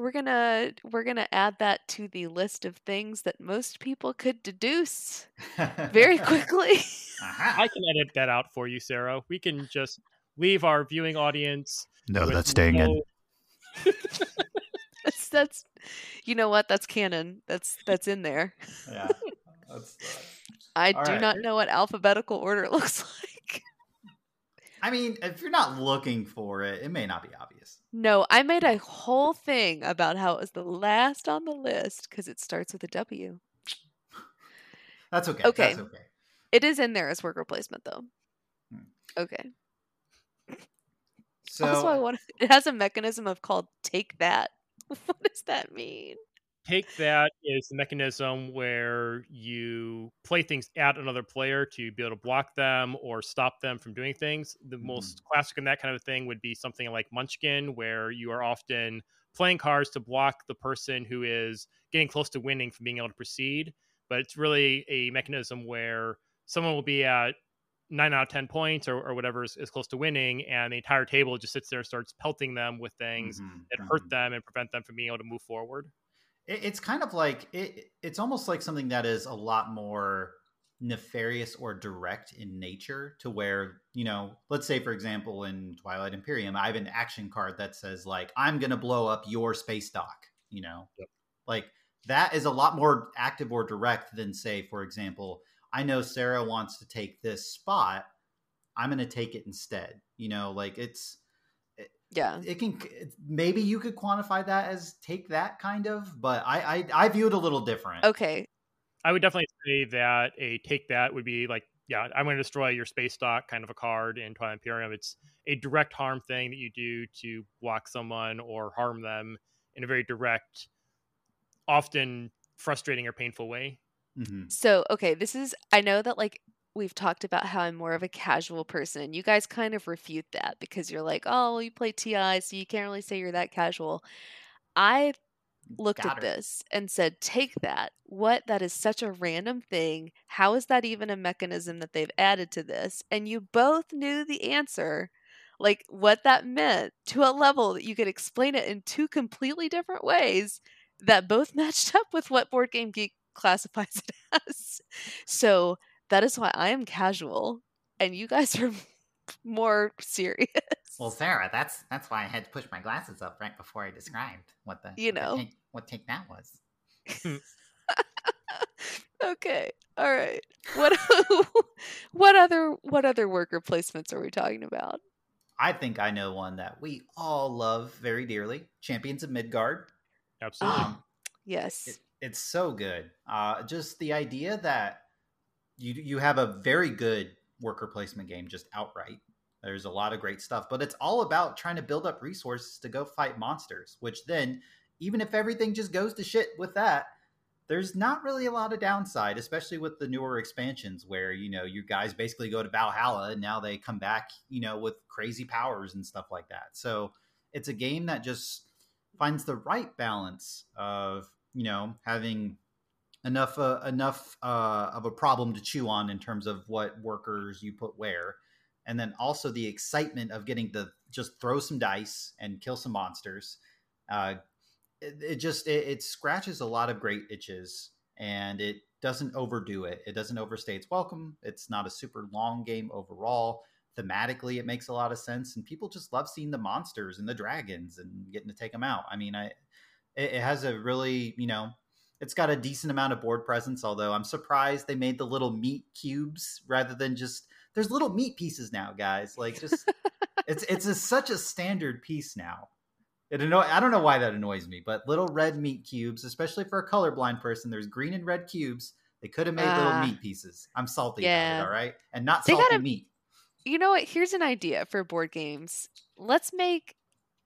Lie. We're going to we're going to add that to the list of things that most people could deduce very quickly. Aha. I can edit that out for you, Sarah. We can just leave our viewing audience. No, that's staying in. that's, that's you know what? That's canon. That's that's in there. Yeah. That's, uh, I All do right. not know what alphabetical order looks like. I mean, if you're not looking for it, it may not be obvious. No, I made a whole thing about how it was the last on the list because it starts with a W. That's okay. Okay. That's okay. It is in there as work replacement, though. Hmm. Okay. So also, I want it has a mechanism of called take that. What does that mean? Take that is the mechanism where you play things at another player to be able to block them or stop them from doing things. The Mhm. most classic in that kind of thing would be something like Munchkin, where you are often playing cards to block the person who is getting close to winning from being able to proceed. But it's really a mechanism where someone will be at nine out of 10 points or, or whatever is, is close to winning, and the entire table just sits there and starts pelting them with things Mhm, that hurt them and prevent them from being able to move forward. It, it's kind of like it. It's almost like something that is a lot more nefarious or direct in nature to where you know let's say for example in twilight imperium i have an action card that says like i'm gonna blow up your space dock you know Yep. like that is a lot more active or direct than say for example i know sarah wants to take this spot i'm gonna take it instead you know like it's Yeah. it can maybe you could quantify that as take that kind of but i i, I view it a little different Okay. I would definitely say that a take that would be like, yeah, I'm going to destroy your space dock kind of a card in Twilight Imperium. It's a direct harm thing that you do to block someone or harm them in a very direct, often frustrating or painful way. Mhm. So, okay, this is I know that like we've talked about how I'm more of a casual person and you guys kind of refute that because you're like, "Oh, well, you play TI, so you can't really say you're that casual." I looked Got at her. this and said, "Take that. What? That is such a random thing. How is that even a mechanism that they've added to this?" And you both knew the answer. Like what that meant to a level that you could explain it in two completely different ways that both matched up with what Board Game Geek classifies it as. So that is why I am casual and you guys are more serious. Well, Sarah, that's that's why I had to push my glasses up right before I described what the You what know. take, what take that was. okay. All right. What what other what other worker placements are we talking about? i think i know one that we all love very dearly champions of midgard Absolutely. um, Yes. it, it's so good uh, just the idea that you you have a very good worker placement game just outright. There's a lot of great stuff but it's all about trying to build up resources to go fight monsters which then even if everything just goes to shit with that there's not really a lot of downside especially with the newer expansions where you know you guys basically go to valhalla and now they come back you know with crazy powers and stuff like that. So it's a game that just finds the right balance of you know having enough uh, enough uh, of a problem to chew on in terms of what workers you put where. And then also the excitement of getting to just throw some dice and kill some monsters. Uh, it, it just it, it scratches a lot of great itches and it doesn't overdo it. It doesn't overstay its welcome. It's not a super long game overall. Thematically it makes a lot of sense and people just love seeing the monsters and the dragons and getting to take them out. I mean i it, it has a really you know it's got a decent amount of board presence although i'm surprised they made the little meat cubes rather than just there's little meat pieces now guys like just it's it's a, such a standard piece now it annoy i don't know why that annoys me but little red meat cubes especially for a colorblind person there's green and red cubes They could have made little Ah. meat pieces. I'm salty Yeah. about it, all right? And not salty gotta- meat. You know what? Here's an idea for board games. Let's make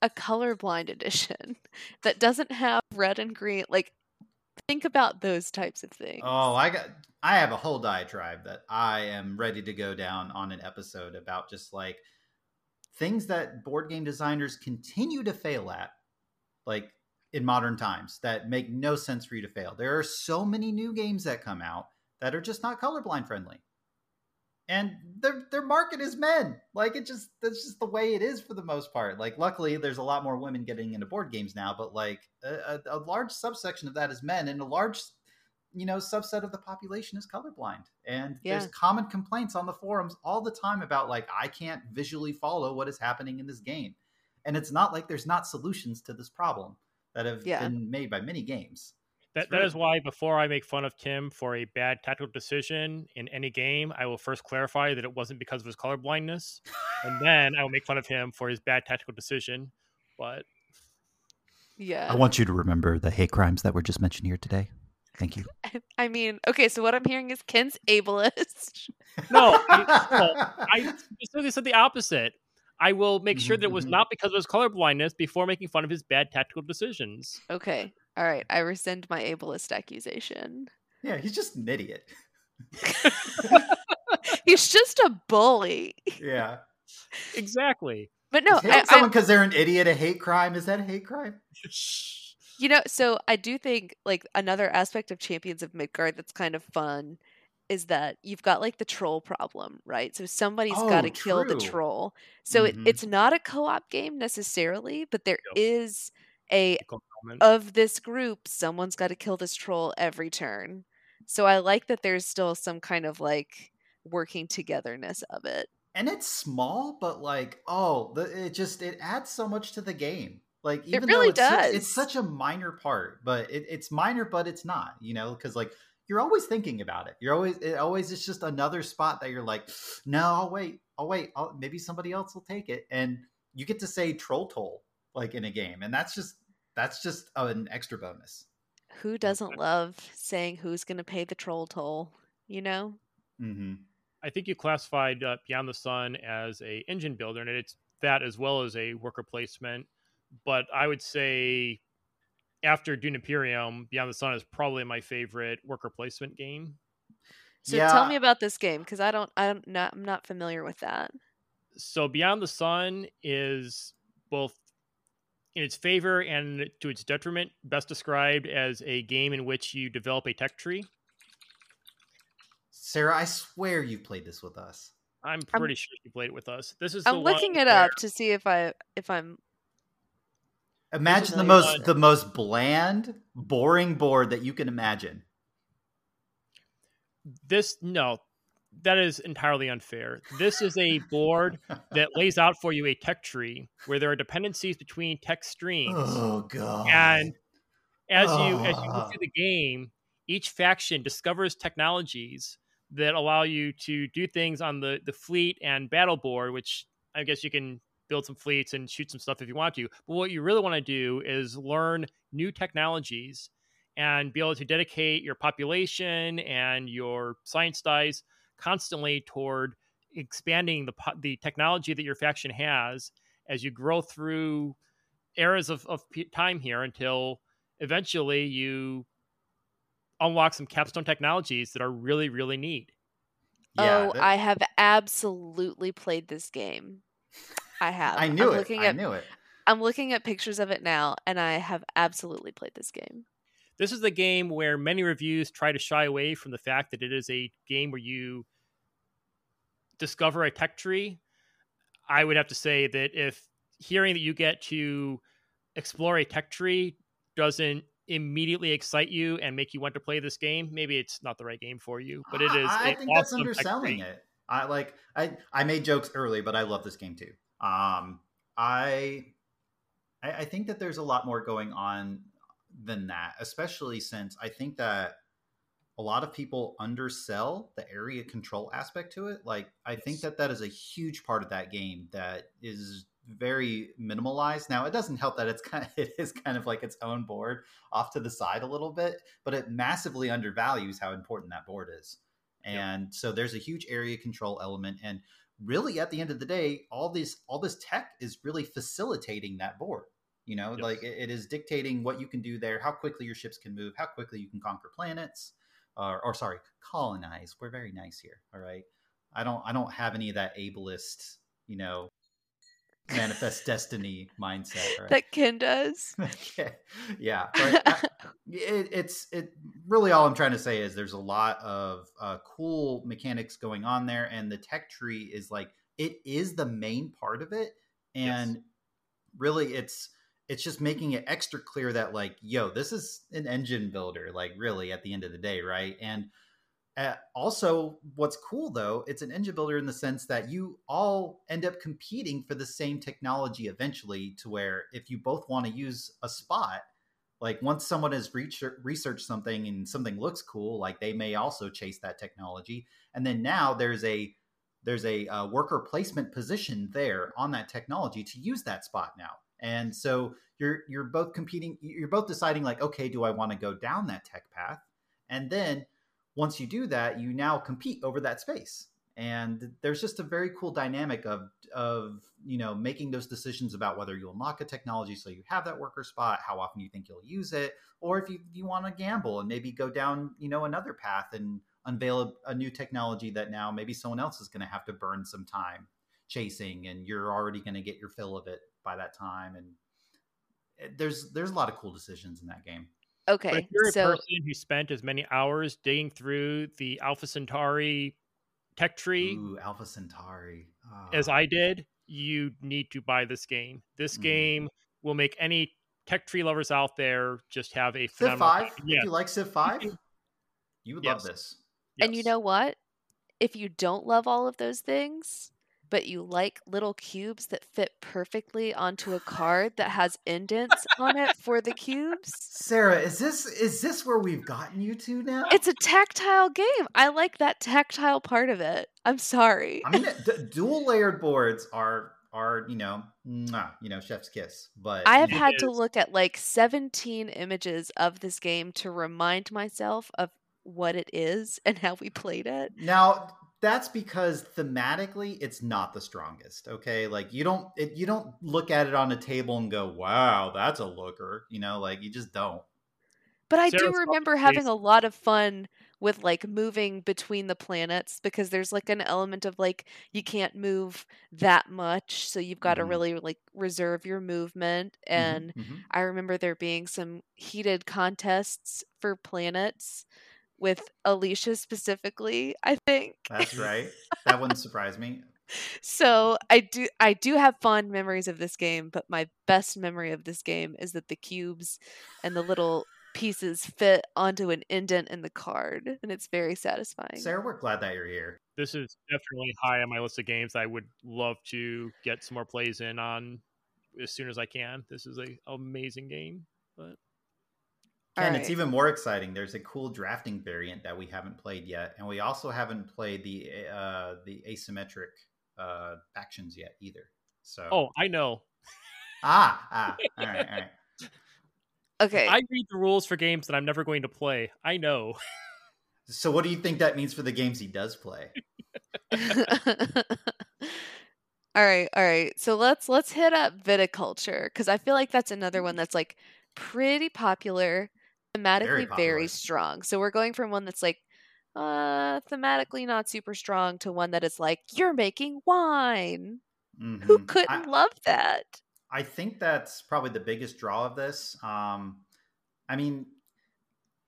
a colorblind edition that doesn't have red and green. Like, think about those types of things. Oh, I got I have a whole diatribe that I am ready to go down on an episode about just like things that board game designers continue to fail at like in modern times that make no sense for you to fail. There are so many new games that come out that are just not colorblind friendly. And their their market is men. Like it just that's just the way it is for the most part. Like luckily there's a lot more women getting into board games now, but like a, a, a large subsection of that is men and a large you know subset of the population is colorblind and Yeah. there's common complaints on the forums all the time about like i can't visually follow what is happening in this game and it's not like there's not solutions to this problem that have Yeah. been made by many games That, It's that very- is why before I make fun of Tim for a bad tactical decision in any game, I will first clarify that it wasn't because of his color blindness, and then I will make fun of him for his bad tactical decision. But yeah. i want you to remember the hate crimes that were just mentioned here today thank you I mean, okay, so what I'm hearing is Ken's ableist. no, I, no, I specifically said the opposite. I will make sure that it was Mhm, mhm. not because of his color blindness before making fun of his bad tactical decisions. Okay. All right. I rescind my ableist accusation. yeah he's just an idiot He's just a bully. yeah Exactly. But no, Is I, I, someone because they're an idiot a hate crime is that a hate crime you know, so I do think like another aspect of Champions of Midgard that's kind of fun is that you've got like the troll problem, right? So somebody's got to Oh, kill the troll. So it, Mhm. it's not a co-op game necessarily, but there is a of this group, someone's got to kill this troll every turn. So I like that there's still some kind of like working togetherness of it. and it's small but like oh the, it just it adds so much to the game like even really though it's, such- does. it's such a minor part but it, it's minor but it's not you know because like you're always thinking about it you're always it always is just another spot that you're like no i'll wait i'll wait I'll, maybe somebody else will take it and you get to say troll toll like in a game and that's just that's just an extra bonus Who doesn't love saying who's going to pay the troll toll, you know? mm-hmm. I think you classified uh, Beyond the Sun as a engine builder, and it's that as well as a worker placement. But I would say after Dune Imperium, Beyond the Sun is probably my favorite worker placement game. So Yeah. tell me about this game because I don't, I don't, not, I'm not familiar with that. So Beyond the Sun is both in its favor and to its detriment best described as a game in which you develop a tech tree. sarah i swear you played this with us I'm I'm- pretty sure you played it with us. This is I'm the looking one it where- up to see if I, if I'm. Imagine the the most one- uh, the most bland, boring board that you can imagine. this no that is entirely unfair. This is a board that lays out for you a tech tree where there are dependencies between tech streams oh god. and as you as you go through the game each faction discovers technologies that allow you to do things on the the fleet and battle board which i guess you can build some fleets and shoot some stuff if you want to. But what you really want to do is learn new technologies and be able to dedicate your population and your science dice constantly toward expanding the the technology that your faction has as you grow through eras of, of time here until eventually you unlock some capstone technologies that are really really neat Yeah, oh, that- I have absolutely played this game. I have. I knew I'm it. Looking I at, knew it. I'm looking at pictures of it now, and I have absolutely played this game. This is the game where many reviews try to shy away from the fact that it is a game where you discover a tech tree. I would have to say that if hearing that you get to explore a tech tree doesn't immediately excite you and make you want to play this game, maybe it's not the right game for you. But it is. I, I think that's awesome tech underselling it. I like. I I made jokes early, but I love this game too. Um, I I think that there's a lot more going on than that, especially since I think that a lot of people undersell the area control aspect to it. Like, I think that that is a huge part of that game that is very minimalized. Now it doesn't help that it's kind of it is kind of like its own board off to the side a little bit, but it massively undervalues how important that board is. And so there's a huge area control element and really at the end of the day all this all this tech is really facilitating that board you know Yes. like it, it is dictating what you can do there how quickly your ships can move how quickly you can conquer planets or, or sorry colonize we're very nice here all right i don't i don't have any of that ableist you know manifest destiny mindset right? that Ken does. okay. yeah I- it, it's it really all i'm trying to say is there's a lot of uh, cool mechanics going on there and the tech tree is like it is the main part of it and really it's it's just making it extra clear that like yo this is an engine builder like really at the end of the day right? And uh, also what's cool though it's an engine builder in the sense that you all end up competing for the same technology eventually to where if you both want to use a spot like once someone has research, researched something and something looks cool like they may also chase that technology. And then now there's a there's a uh, worker placement position there on that technology to use that spot now and so you're you're both competing you're both deciding like okay do i want to go down that tech path? And then once you do that you now compete over that space. And there's just a very cool dynamic of of you know making those decisions about whether you unlock a technology so you have that worker spot how often you think you'll use it or if you, you want to gamble and maybe go down you know another path and unveil a, a new technology that now maybe someone else is going to have to burn some time chasing and you're already going to get your fill of it by that time and it- there's there's a lot of cool decisions in that game But Okay, if you're a person who spent as many hours digging through the Alpha Centauri tech tree Ooh, Alpha Centauri. as Ah. I did, you need to buy this game. This Mhm. game will make any tech tree lovers out there just have a Civ phenomenal Five. Yeah, If you like Civ Five, you would love Yes. this. and you know what? If you don't love all of those things, but you like little cubes that fit perfectly onto a card that has indents on it for the cubes, Sarah, is this is this where we've gotten you to now? it's a tactile game. I like that tactile part of it. I'm sorry. I mean, d- dual layered boards are are you know, mwah, you know, chef's kiss. But I have had to look at like 17 images of this game to remind myself of what it is and how we played it. now that's because thematically it's not the strongest. Okay, like you don't it, you don't look at it on a table and go, "Wow, that's a looker." You know, like you just don't. But I do remember having is- a lot of fun with like moving between the planets because there's like an element of like you can't move that much, so you've got to Mhm. really like reserve your movement. Mhm, And mhm. I remember there being some heated contests for planets with Alicia specifically, I think. That's right. That wouldn't surprise me. So I do I do have fond memories of this game, but my best memory of this game is that the cubes and the little pieces fit onto an indent in the card, and it's very satisfying. Sarah, we're glad that you're here. This is definitely high on my list of games I would love to get some more plays in on as soon as I can. This is a amazing game. But Ken, All it's even more exciting. There's a cool drafting variant that we haven't played yet, and we also haven't played the uh, the asymmetric uh, factions yet either. So oh, I know. ah ah all right all right. Okay. I read the rules for games that I'm never going to play. I know. So what do you think that means for the games he does play? all right, all right. So let's let's hit up viticulture because I feel like that's another one that's like pretty popular, thematically popular. very strong. So we're going from one that's like uh thematically not super strong to one that is like you're making wine. Who Mhm. couldn't I, love that? I think that's probably the biggest draw of this. Um, I mean,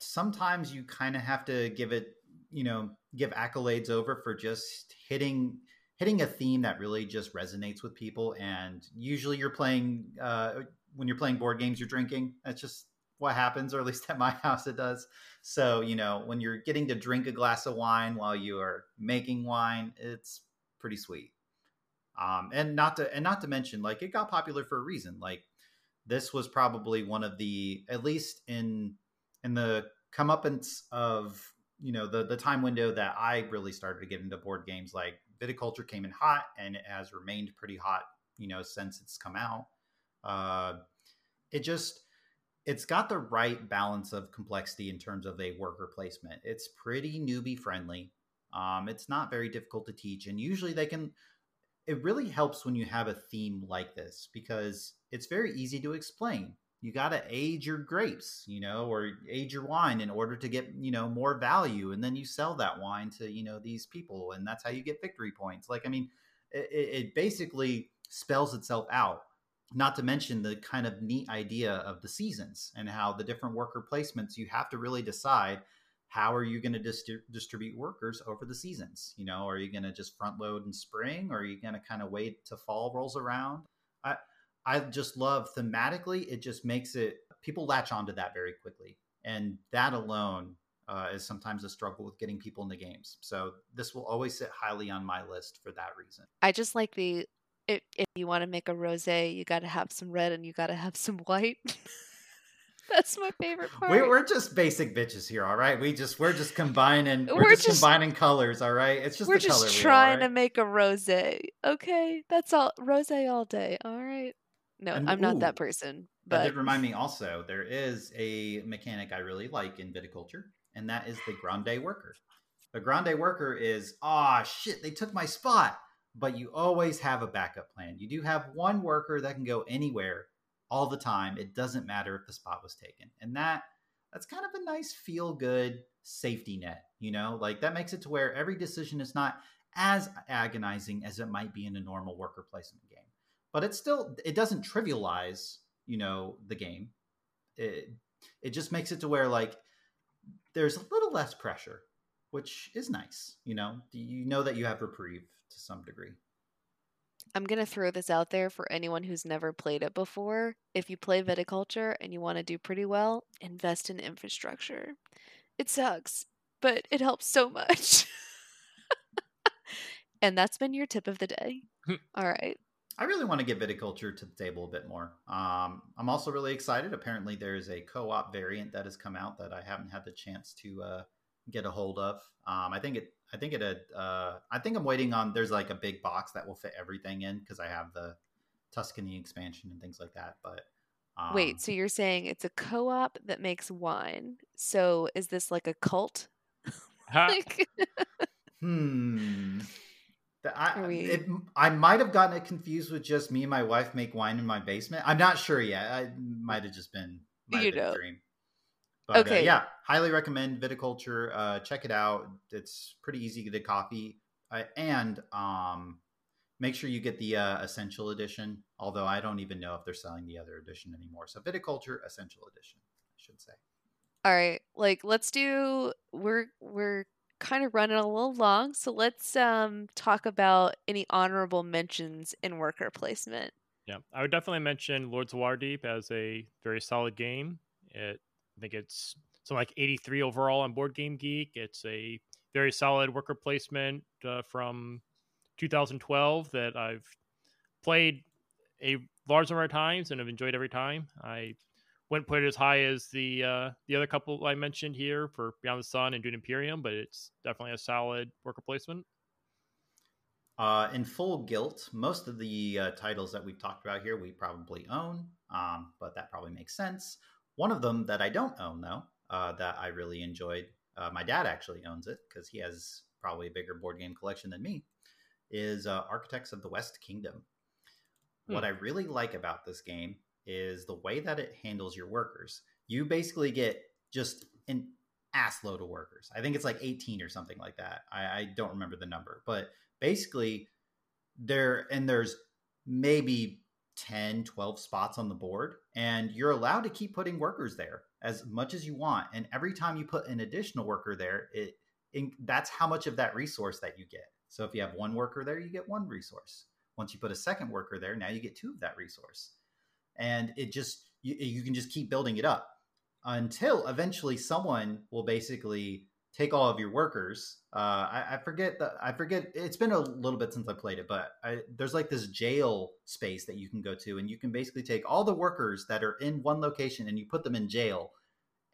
sometimes you kind of have to give it, you know, give accolades over for just hitting hitting a theme that really just resonates with people. And usually, you're playing uh, when you're playing board games, you're drinking. That's just what happens, or at least at my house, it does. So, you know, when you're getting to drink a glass of wine while you are making wine, it's pretty sweet um, and not to and not to mention like it got popular for a reason like this was probably one of the at least in in the comeuppance of you know the the time window that i really started to get into board games like viticulture came in hot and it has remained pretty hot you know since it's come out. Uh, it just it's got the right balance of complexity in terms of a worker placement. It's pretty newbie friendly. Um, it's not very difficult to teach, and usually they can. It really helps when you have a theme like this because it's very easy to explain. You got to age your grapes, you know, or age your wine in order to get, you know, more value. And then you sell that wine to, you know, these people. And that's how you get victory points. Like, I mean, it, it basically spells itself out not to mention the kind of neat idea of the seasons and how the different worker placements you have to really decide how are you going to dist- distribute workers over the seasons? You know are you going to just front load in spring? Or are you going to kind of wait till fall rolls around? I i just love thematically it just makes it people latch onto that very quickly. And that alone uh, is sometimes a struggle with getting people in the games. So this will always sit highly on my list for that reason. I just like the if, if you want to make a rosé, you got to have some red and you got to have some white. That's my favorite part. We're, we're just basic bitches here, all right. We just we're just combining we're, We're just, just- combining colors, all right. It's just We're the color just trying to make a rosé. Okay, that's all. Rosé all day. All right. No, And- I'm not ooh, that person. That But did remind me also. There is a mechanic I really like in viticulture, and that is the grande worker. The grande worker is ah shit, they took my spot, but you always have a backup plan. You do have one worker that can go anywhere all the time. It doesn't matter if the spot was taken, and that that's kind of a nice feel good safety net. You know, like that makes it to where every decision is not as agonizing as it might be in a normal worker placement game but it still it doesn't trivialize you know the game it it just makes it to where like there's a little less pressure which is nice you know you know that you have reprieve to some degree I'm going to throw this out there for anyone who's never played it before. If you play viticulture and you want to do pretty well, invest in infrastructure. It sucks, but it helps so much. and that's been your tip of the day. All right. I really want to get viticulture to the table a bit more. Um, I'm also really excited. Apparently, there's a co-op variant that has come out that I haven't had the chance to uh, get a hold of. Um, I think it. I think it. Had, uh, I think I'm waiting on. There's like a big box that will fit everything in because I have the Tuscany expansion and things like that. But um, Wait, so you're saying it's a co op that makes wine. So is this like a cult? Like, Hmm. I, we- it, I might have gotten it confused with just me and my wife make wine in my basement. I'm not sure yet. I might have just been, might You have been a know. dream. But, okay. Okay. yeah, highly recommend viticulture. Uh, check it out. It's pretty easy to get a copy, uh, and um, make sure you get the uh, essential edition. Although I don't even know if they're selling the other edition anymore. So viticulture essential edition, I should say. all right, like let's do we're we're kind of running a little long, so let's um talk about any honorable mentions in worker placement. yeah, I would definitely mention Lords of Waterdeep as a very solid game. It, I think it's something like 83 overall on Board Game Geek. It's a very solid worker placement uh, from 2012 that I've played a large number of times and have enjoyed every time. I wouldn't put it as high as the uh, the other couple I mentioned here for Beyond the Sun and Dune Imperium, but it's definitely a solid worker placement. Uh, in full guilt, most of the uh, titles that we've talked about here we probably own, um, but that probably makes sense. One of them that I don't own, though, uh, that I really enjoyed, uh, my dad actually owns it because he has probably a bigger board game collection than me, is uh, Architects of the West Kingdom. What I really like about this game is the way that it handles your workers. You basically get just an ass load of workers. I think it's like 18 or something like that. I, I don't remember the number, but basically there and there's maybe 10 12 spots on the board and you're allowed to keep putting workers there as much as you want. And every time you put an additional worker there it in, that's how much of that resource that you get. So if you have one worker there you get one resource. Once you put a second worker there now you get two of that resource. And it just you, you can just keep building it up until eventually someone will basically take all of your workers. Uh, I, I forget I forget. It's been a little bit since I played it, but I, there's like this jail space that you can go to, and you can basically take all the workers that are in one location and you put them in jail,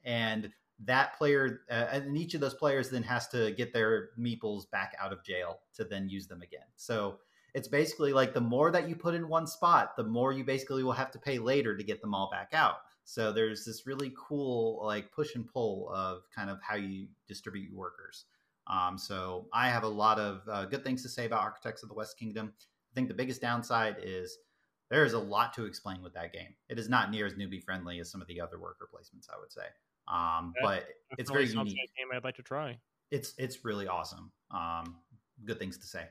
and that player uh, and each of those players then has to get their meeples back out of jail to then use them again. So it's basically like the more that you put in one spot, the more you basically will have to pay later to get them all back out. So there's this really cool like push and pull of kind of how you distribute your workers. Um, so I have a lot of uh, good things to say about Architects of the West Kingdom. I think the biggest downside is there is a lot to explain with that game. It is not near as newbie friendly as some of the other worker placements, I would say. Um, That but it's very Definitely sounds unique. like game I'd like to try. It's it's really awesome. Um, good things to say.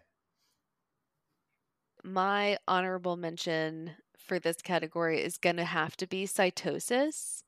My honorable mention for this category is going to have to be cytosis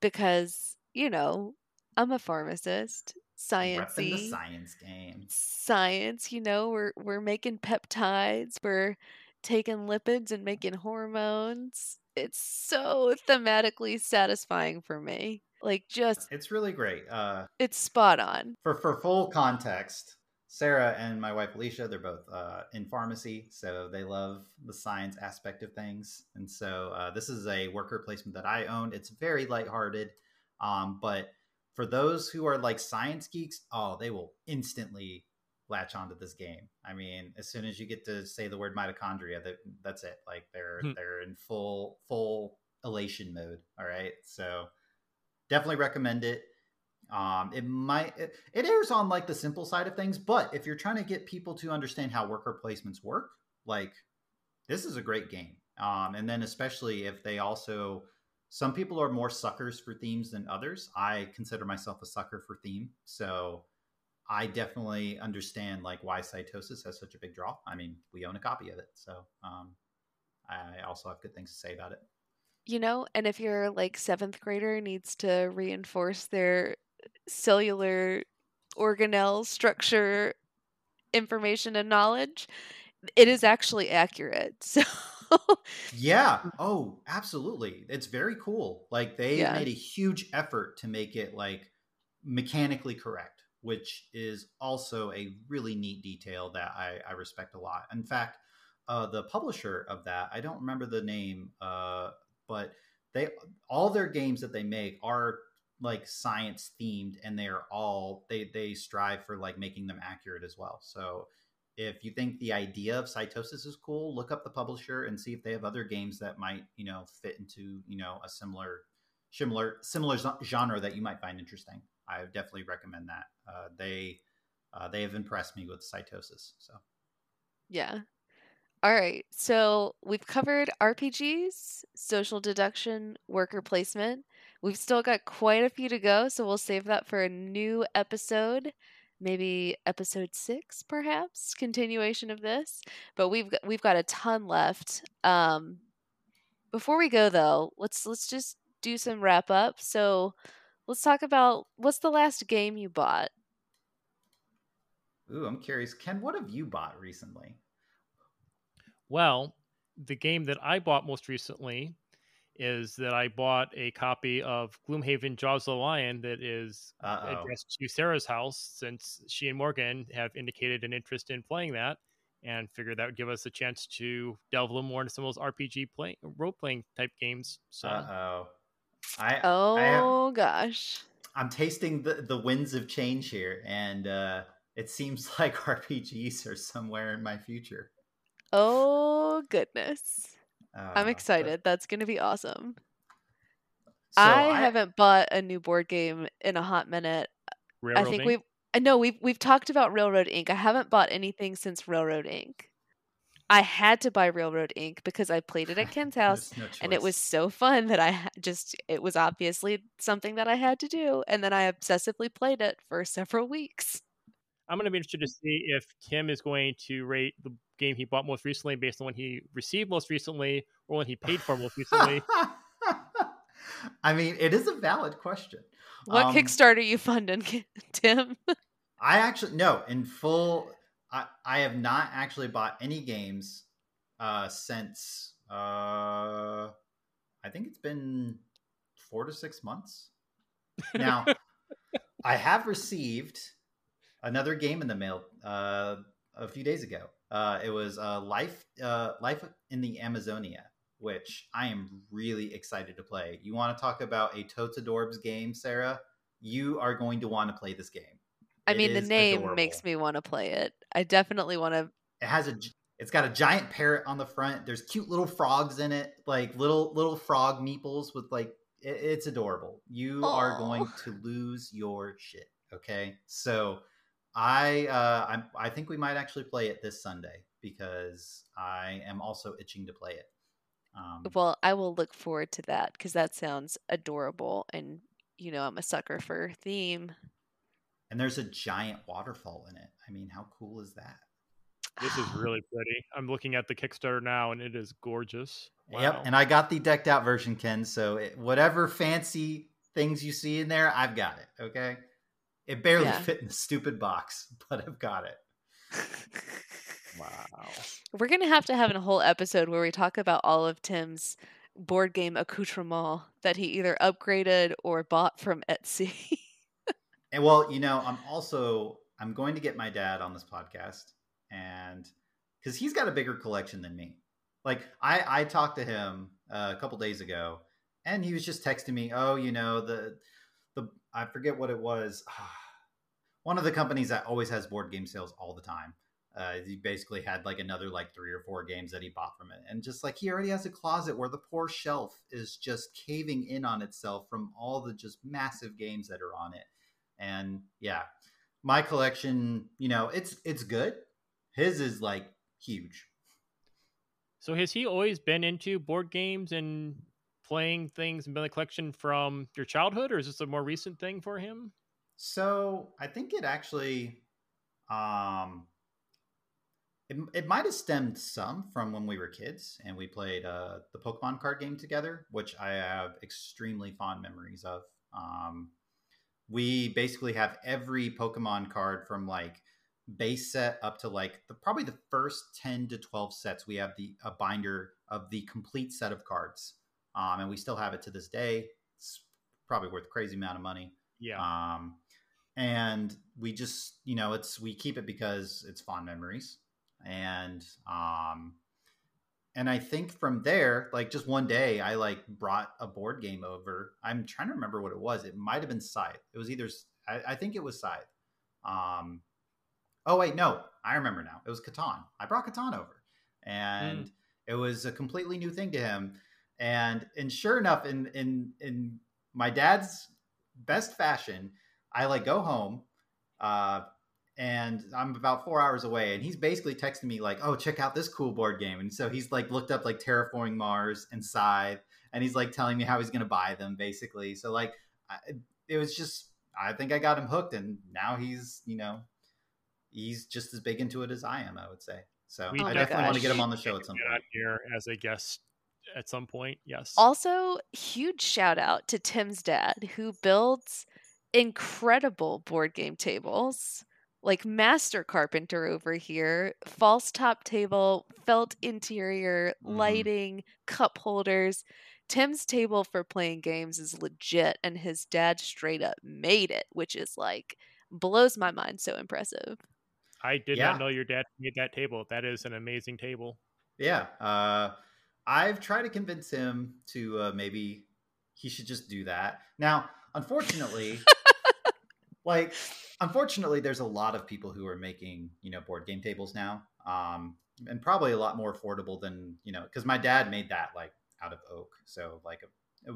because, you know, I'm a pharmacist, the sciencey, science game. science, you know, we're we're making peptides, we're taking lipids and making hormones. It's so thematically satisfying for me. Like just It's really great. Uh, it's spot on. for for full context, Sarah and my wife Alicia, they're both uh, in pharmacy, so they love the science aspect of things. And so uh, this is a worker placement that I owned. It's very lighthearted, um, but for those who are like science geeks, oh, they will instantly latch onto this game. I mean, as soon as you get to say the word mitochondria, that that's it. Like they're Hmm. they're in full full elation mode. All right, so definitely recommend it. Um, it might it, it airs on like the simple side of things, but if you're trying to get people to understand how worker placements work, like this is a great game. Um, and then especially if they also some people are more suckers for themes than others. I consider myself a sucker for theme, so I definitely understand like why cytosis has such a big draw. I mean, we own a copy of it, so um, I also have good things to say about it. You know, and if your like seventh grader needs to reinforce their cellular organelle structure information and knowledge, it is actually accurate. So Yeah. Oh, absolutely. It's very cool. Like they Yeah. made a huge effort to make it like mechanically correct, which is also a really neat detail that I, I respect a lot. In fact, uh, the publisher of that, I don't remember the name, uh, but they all their games that they make are like science themed and they are all they they strive for like making them accurate as well. So if you think the idea of cytosis is cool, look up the publisher and see if they have other games that might, you know, fit into, you know, a similar, similar, similar genre that you might find interesting. I definitely recommend that. Uh, they, uh, they have impressed me with cytosis. So yeah. All right. So we've covered RPGs, social deduction, worker placement. We've still got quite a few to go, so we'll save that for a new episode. Maybe episode six, perhaps continuation of this. But we've got, we've got a ton left. Um, before we go though, let's let's just do some wrap up. So let's talk about what's the last game you bought. Ooh, I'm curious, Ken, what have you bought recently? Well, the game that I bought most recently is that I bought a copy of Gloomhaven Jaws of the Lion that is Uh-oh. addressed to Sarah's house since she and Morgan have indicated an interest in playing that and figured that would give us a chance to delve a little more into some of those RPG play, role playing type games. So Uh-oh. I, Oh I have, gosh. I'm tasting the, the winds of change here, and uh, it seems like RPGs are somewhere in my future. Oh goodness. Uh, I'm but- excited. That's going to be awesome. so I, haven't bought a new board game in a hot minute. I think Railroad Ink. we've I know we've we've talked about Railroad Ink. I haven't bought anything since Railroad Ink. I had to buy Railroad Ink. because I played it at Ken's house no and it was so fun that I just it was obviously something that I had to do and then I obsessively played it for several weeks. I'm going to be interested to see if Tim is going to rate the game he bought most recently based on when he received most recently or when he paid for most recently. I mean, it is a valid question. What Um, Kickstarter you funding, Tim? I actually no, in full. I I have not actually bought any games uh since uh I think it's been four to six months. Now, I have received another game in the mail uh, a few days ago. Uh, it was uh, Life uh, Life in the Amazonia, which I am really excited to play. You want to talk about a Totadorbs game, Sarah? You are going to want to play this game. I It mean, the name adorable. makes me want to play it. I definitely want to. It has a. It's got a giant parrot on the front. There's cute little frogs in it, like little little frog meeples with like it, it's adorable. You are going to lose your shit. Okay, so I uh, I'm, I think we might actually play it this Sunday because I am also itching to play it. Um, Well, I will look forward to that because that sounds adorable, and you know I'm a sucker for theme. and there's a giant waterfall in it. I mean, how cool is that? This is really pretty. I'm looking at the Kickstarter now, and it is gorgeous. Yep, and I got the decked out version, Ken. So it, whatever fancy things you see in there, I've got it. Okay, it barely Yeah. fit in the stupid box, but I've got it. wow. We're gonna have to have a whole episode where we talk about all of Tim's board game accoutrement that he either upgraded or bought from Etsy. And well, you know, I'm also I'm going to get my dad on this podcast, and because he's got a bigger collection than me. Like I I talked to him uh, a couple days ago, and he was just texting me, oh, you know the the I forget what it was. One of the companies that always has board game sales all the time. Uh, he basically had like another like three or four games that he bought from it, and just like he already has a closet where the poor shelf is just caving in on itself from all the just massive games that are on it and yeah my collection you know it's it's good his is like huge So has he always been into board games and playing things and a collection from your childhood, or is this a more recent thing for him? so i think it actually um it, it might have stemmed some from when we were kids and we played uh the pokemon card game together which i have extremely fond memories of um we basically have every pokemon card from like base set up to like the probably the first 10 to 12 sets we have the a binder of the complete set of cards um, and we still have it to this day. It's probably worth a crazy amount of money. Yeah. um, and we just you know it's we keep it because it's fond memories. And um and i think from there like just one day i like brought a board game over. I'm trying to remember what it was. It might have been scythe. It was either i, I think it was scythe. Um oh wait no. I remember now. It was catan. I brought catan over. And it was a completely new thing to him and and sure enough in in in my dad's best fashion i like go home uh and i'm about four hours away and he's basically texting me like oh check out this cool board game. And so he's like looked up like terraforming mars and scythe and he's like telling me how he's going to buy them basically. So like I, it was just i think i got him hooked and now he's you know he's just as big into it as i am i would say. So We i definitely definitely want to get him on the show at some point. here as a guest at some point. Yes. Also, huge shout out to Tim's dad who builds incredible board game tables. Like master carpenter over here, false top table, felt interior, Mhm. lighting, cup holders. Tim's table for playing games is legit, and his dad straight up made it, which is like blows my mind. So impressive. I did Yeah. not know your dad made that table. That is an amazing table. Yeah. Uh, I've tried to convince him to uh, maybe he should just do that. Now, unfortunately, like, unfortunately, there's a lot of people who are making, you know, board game tables now. Um, and probably a lot more affordable than, you know, because my dad made that like out of oak. So, like,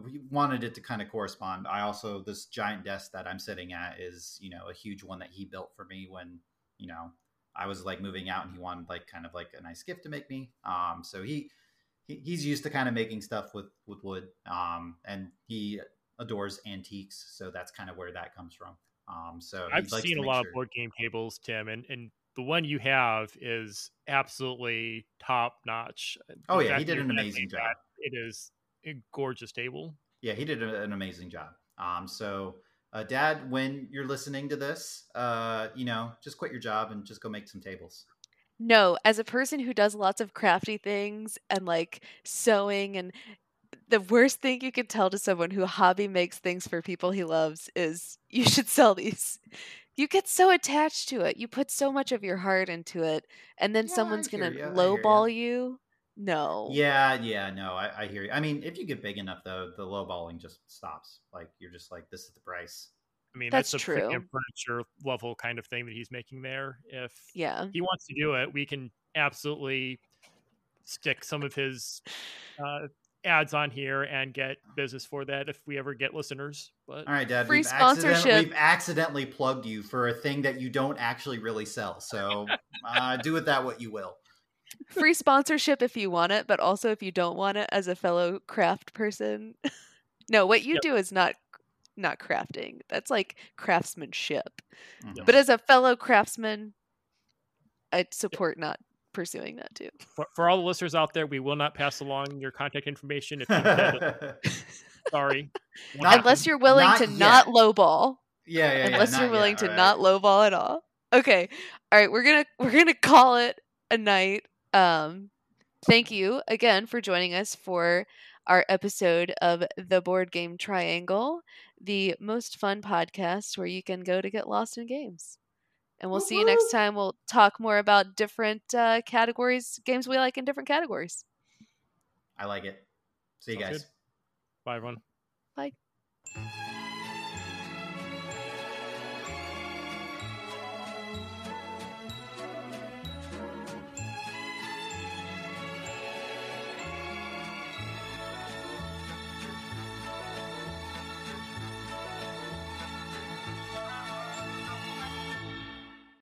we wanted it to kind of correspond. I also, this giant desk that I'm sitting at is, you know, a huge one that he built for me when, you know, I was like moving out and he wanted like kind of like a nice gift to make me. Um, so he, he he's used to kind of making stuff with with wood. Um, and he adores antiques, so that's kind of where that comes from. Um, so I've seen a lot sure- of board game tables, Tim, and, and the one you have is absolutely top notch. Oh yeah, he did an amazing job. that, It is a gorgeous table. Yeah, he did a- an amazing job. Um, so. Uh, Dad, when you're listening to this, uh, you know, just quit your job and just go make some tables. No, as a person who does lots of crafty things and like sewing and the worst thing you can tell to someone who hobby makes things for people he loves is you should sell these. You get so attached to it. You put so much of your heart into it and then Yeah, someone's gonna hear lowball you. No. Yeah, yeah, no, I, I hear you. I mean, if you get big enough, though, the lowballing just stops. Like you're just like, this is the price. I mean, That's that's, a true. premium furniture level kind of thing that he's making there. If Yeah. he wants to do it, we can absolutely stick some of his uh, ads on here and get business for that if we ever get listeners. But All right, Dad. Free we've accident- sponsorship. We've accidentally plugged you for a thing that you don't actually really sell. So uh, do with that what you will. Free sponsorship if you want it, but also if you don't want it as a fellow craft person. no, what you Yep. do is not not crafting. That's like craftsmanship. Mhm. But as a fellow craftsman, I'd support not pursuing that too. for, for all the listeners out there, we will not pass along your contact information if you intend Sorry. Not- Unless you're willing not to yet. not lowball. yeah, yeah, yeah. unless not you're willing yet, to all not lowball at all. Okay. All right, we're going to we're going to call it a night. Um thank you again for joining us for our episode of The Board Game Triangle, the most fun podcast where you can go to get lost in games. And we'll see you next time. We'll talk more about different uh, categories, games we like in different categories. I like it. See you Sounds guys. good. Bye, everyone. Bye.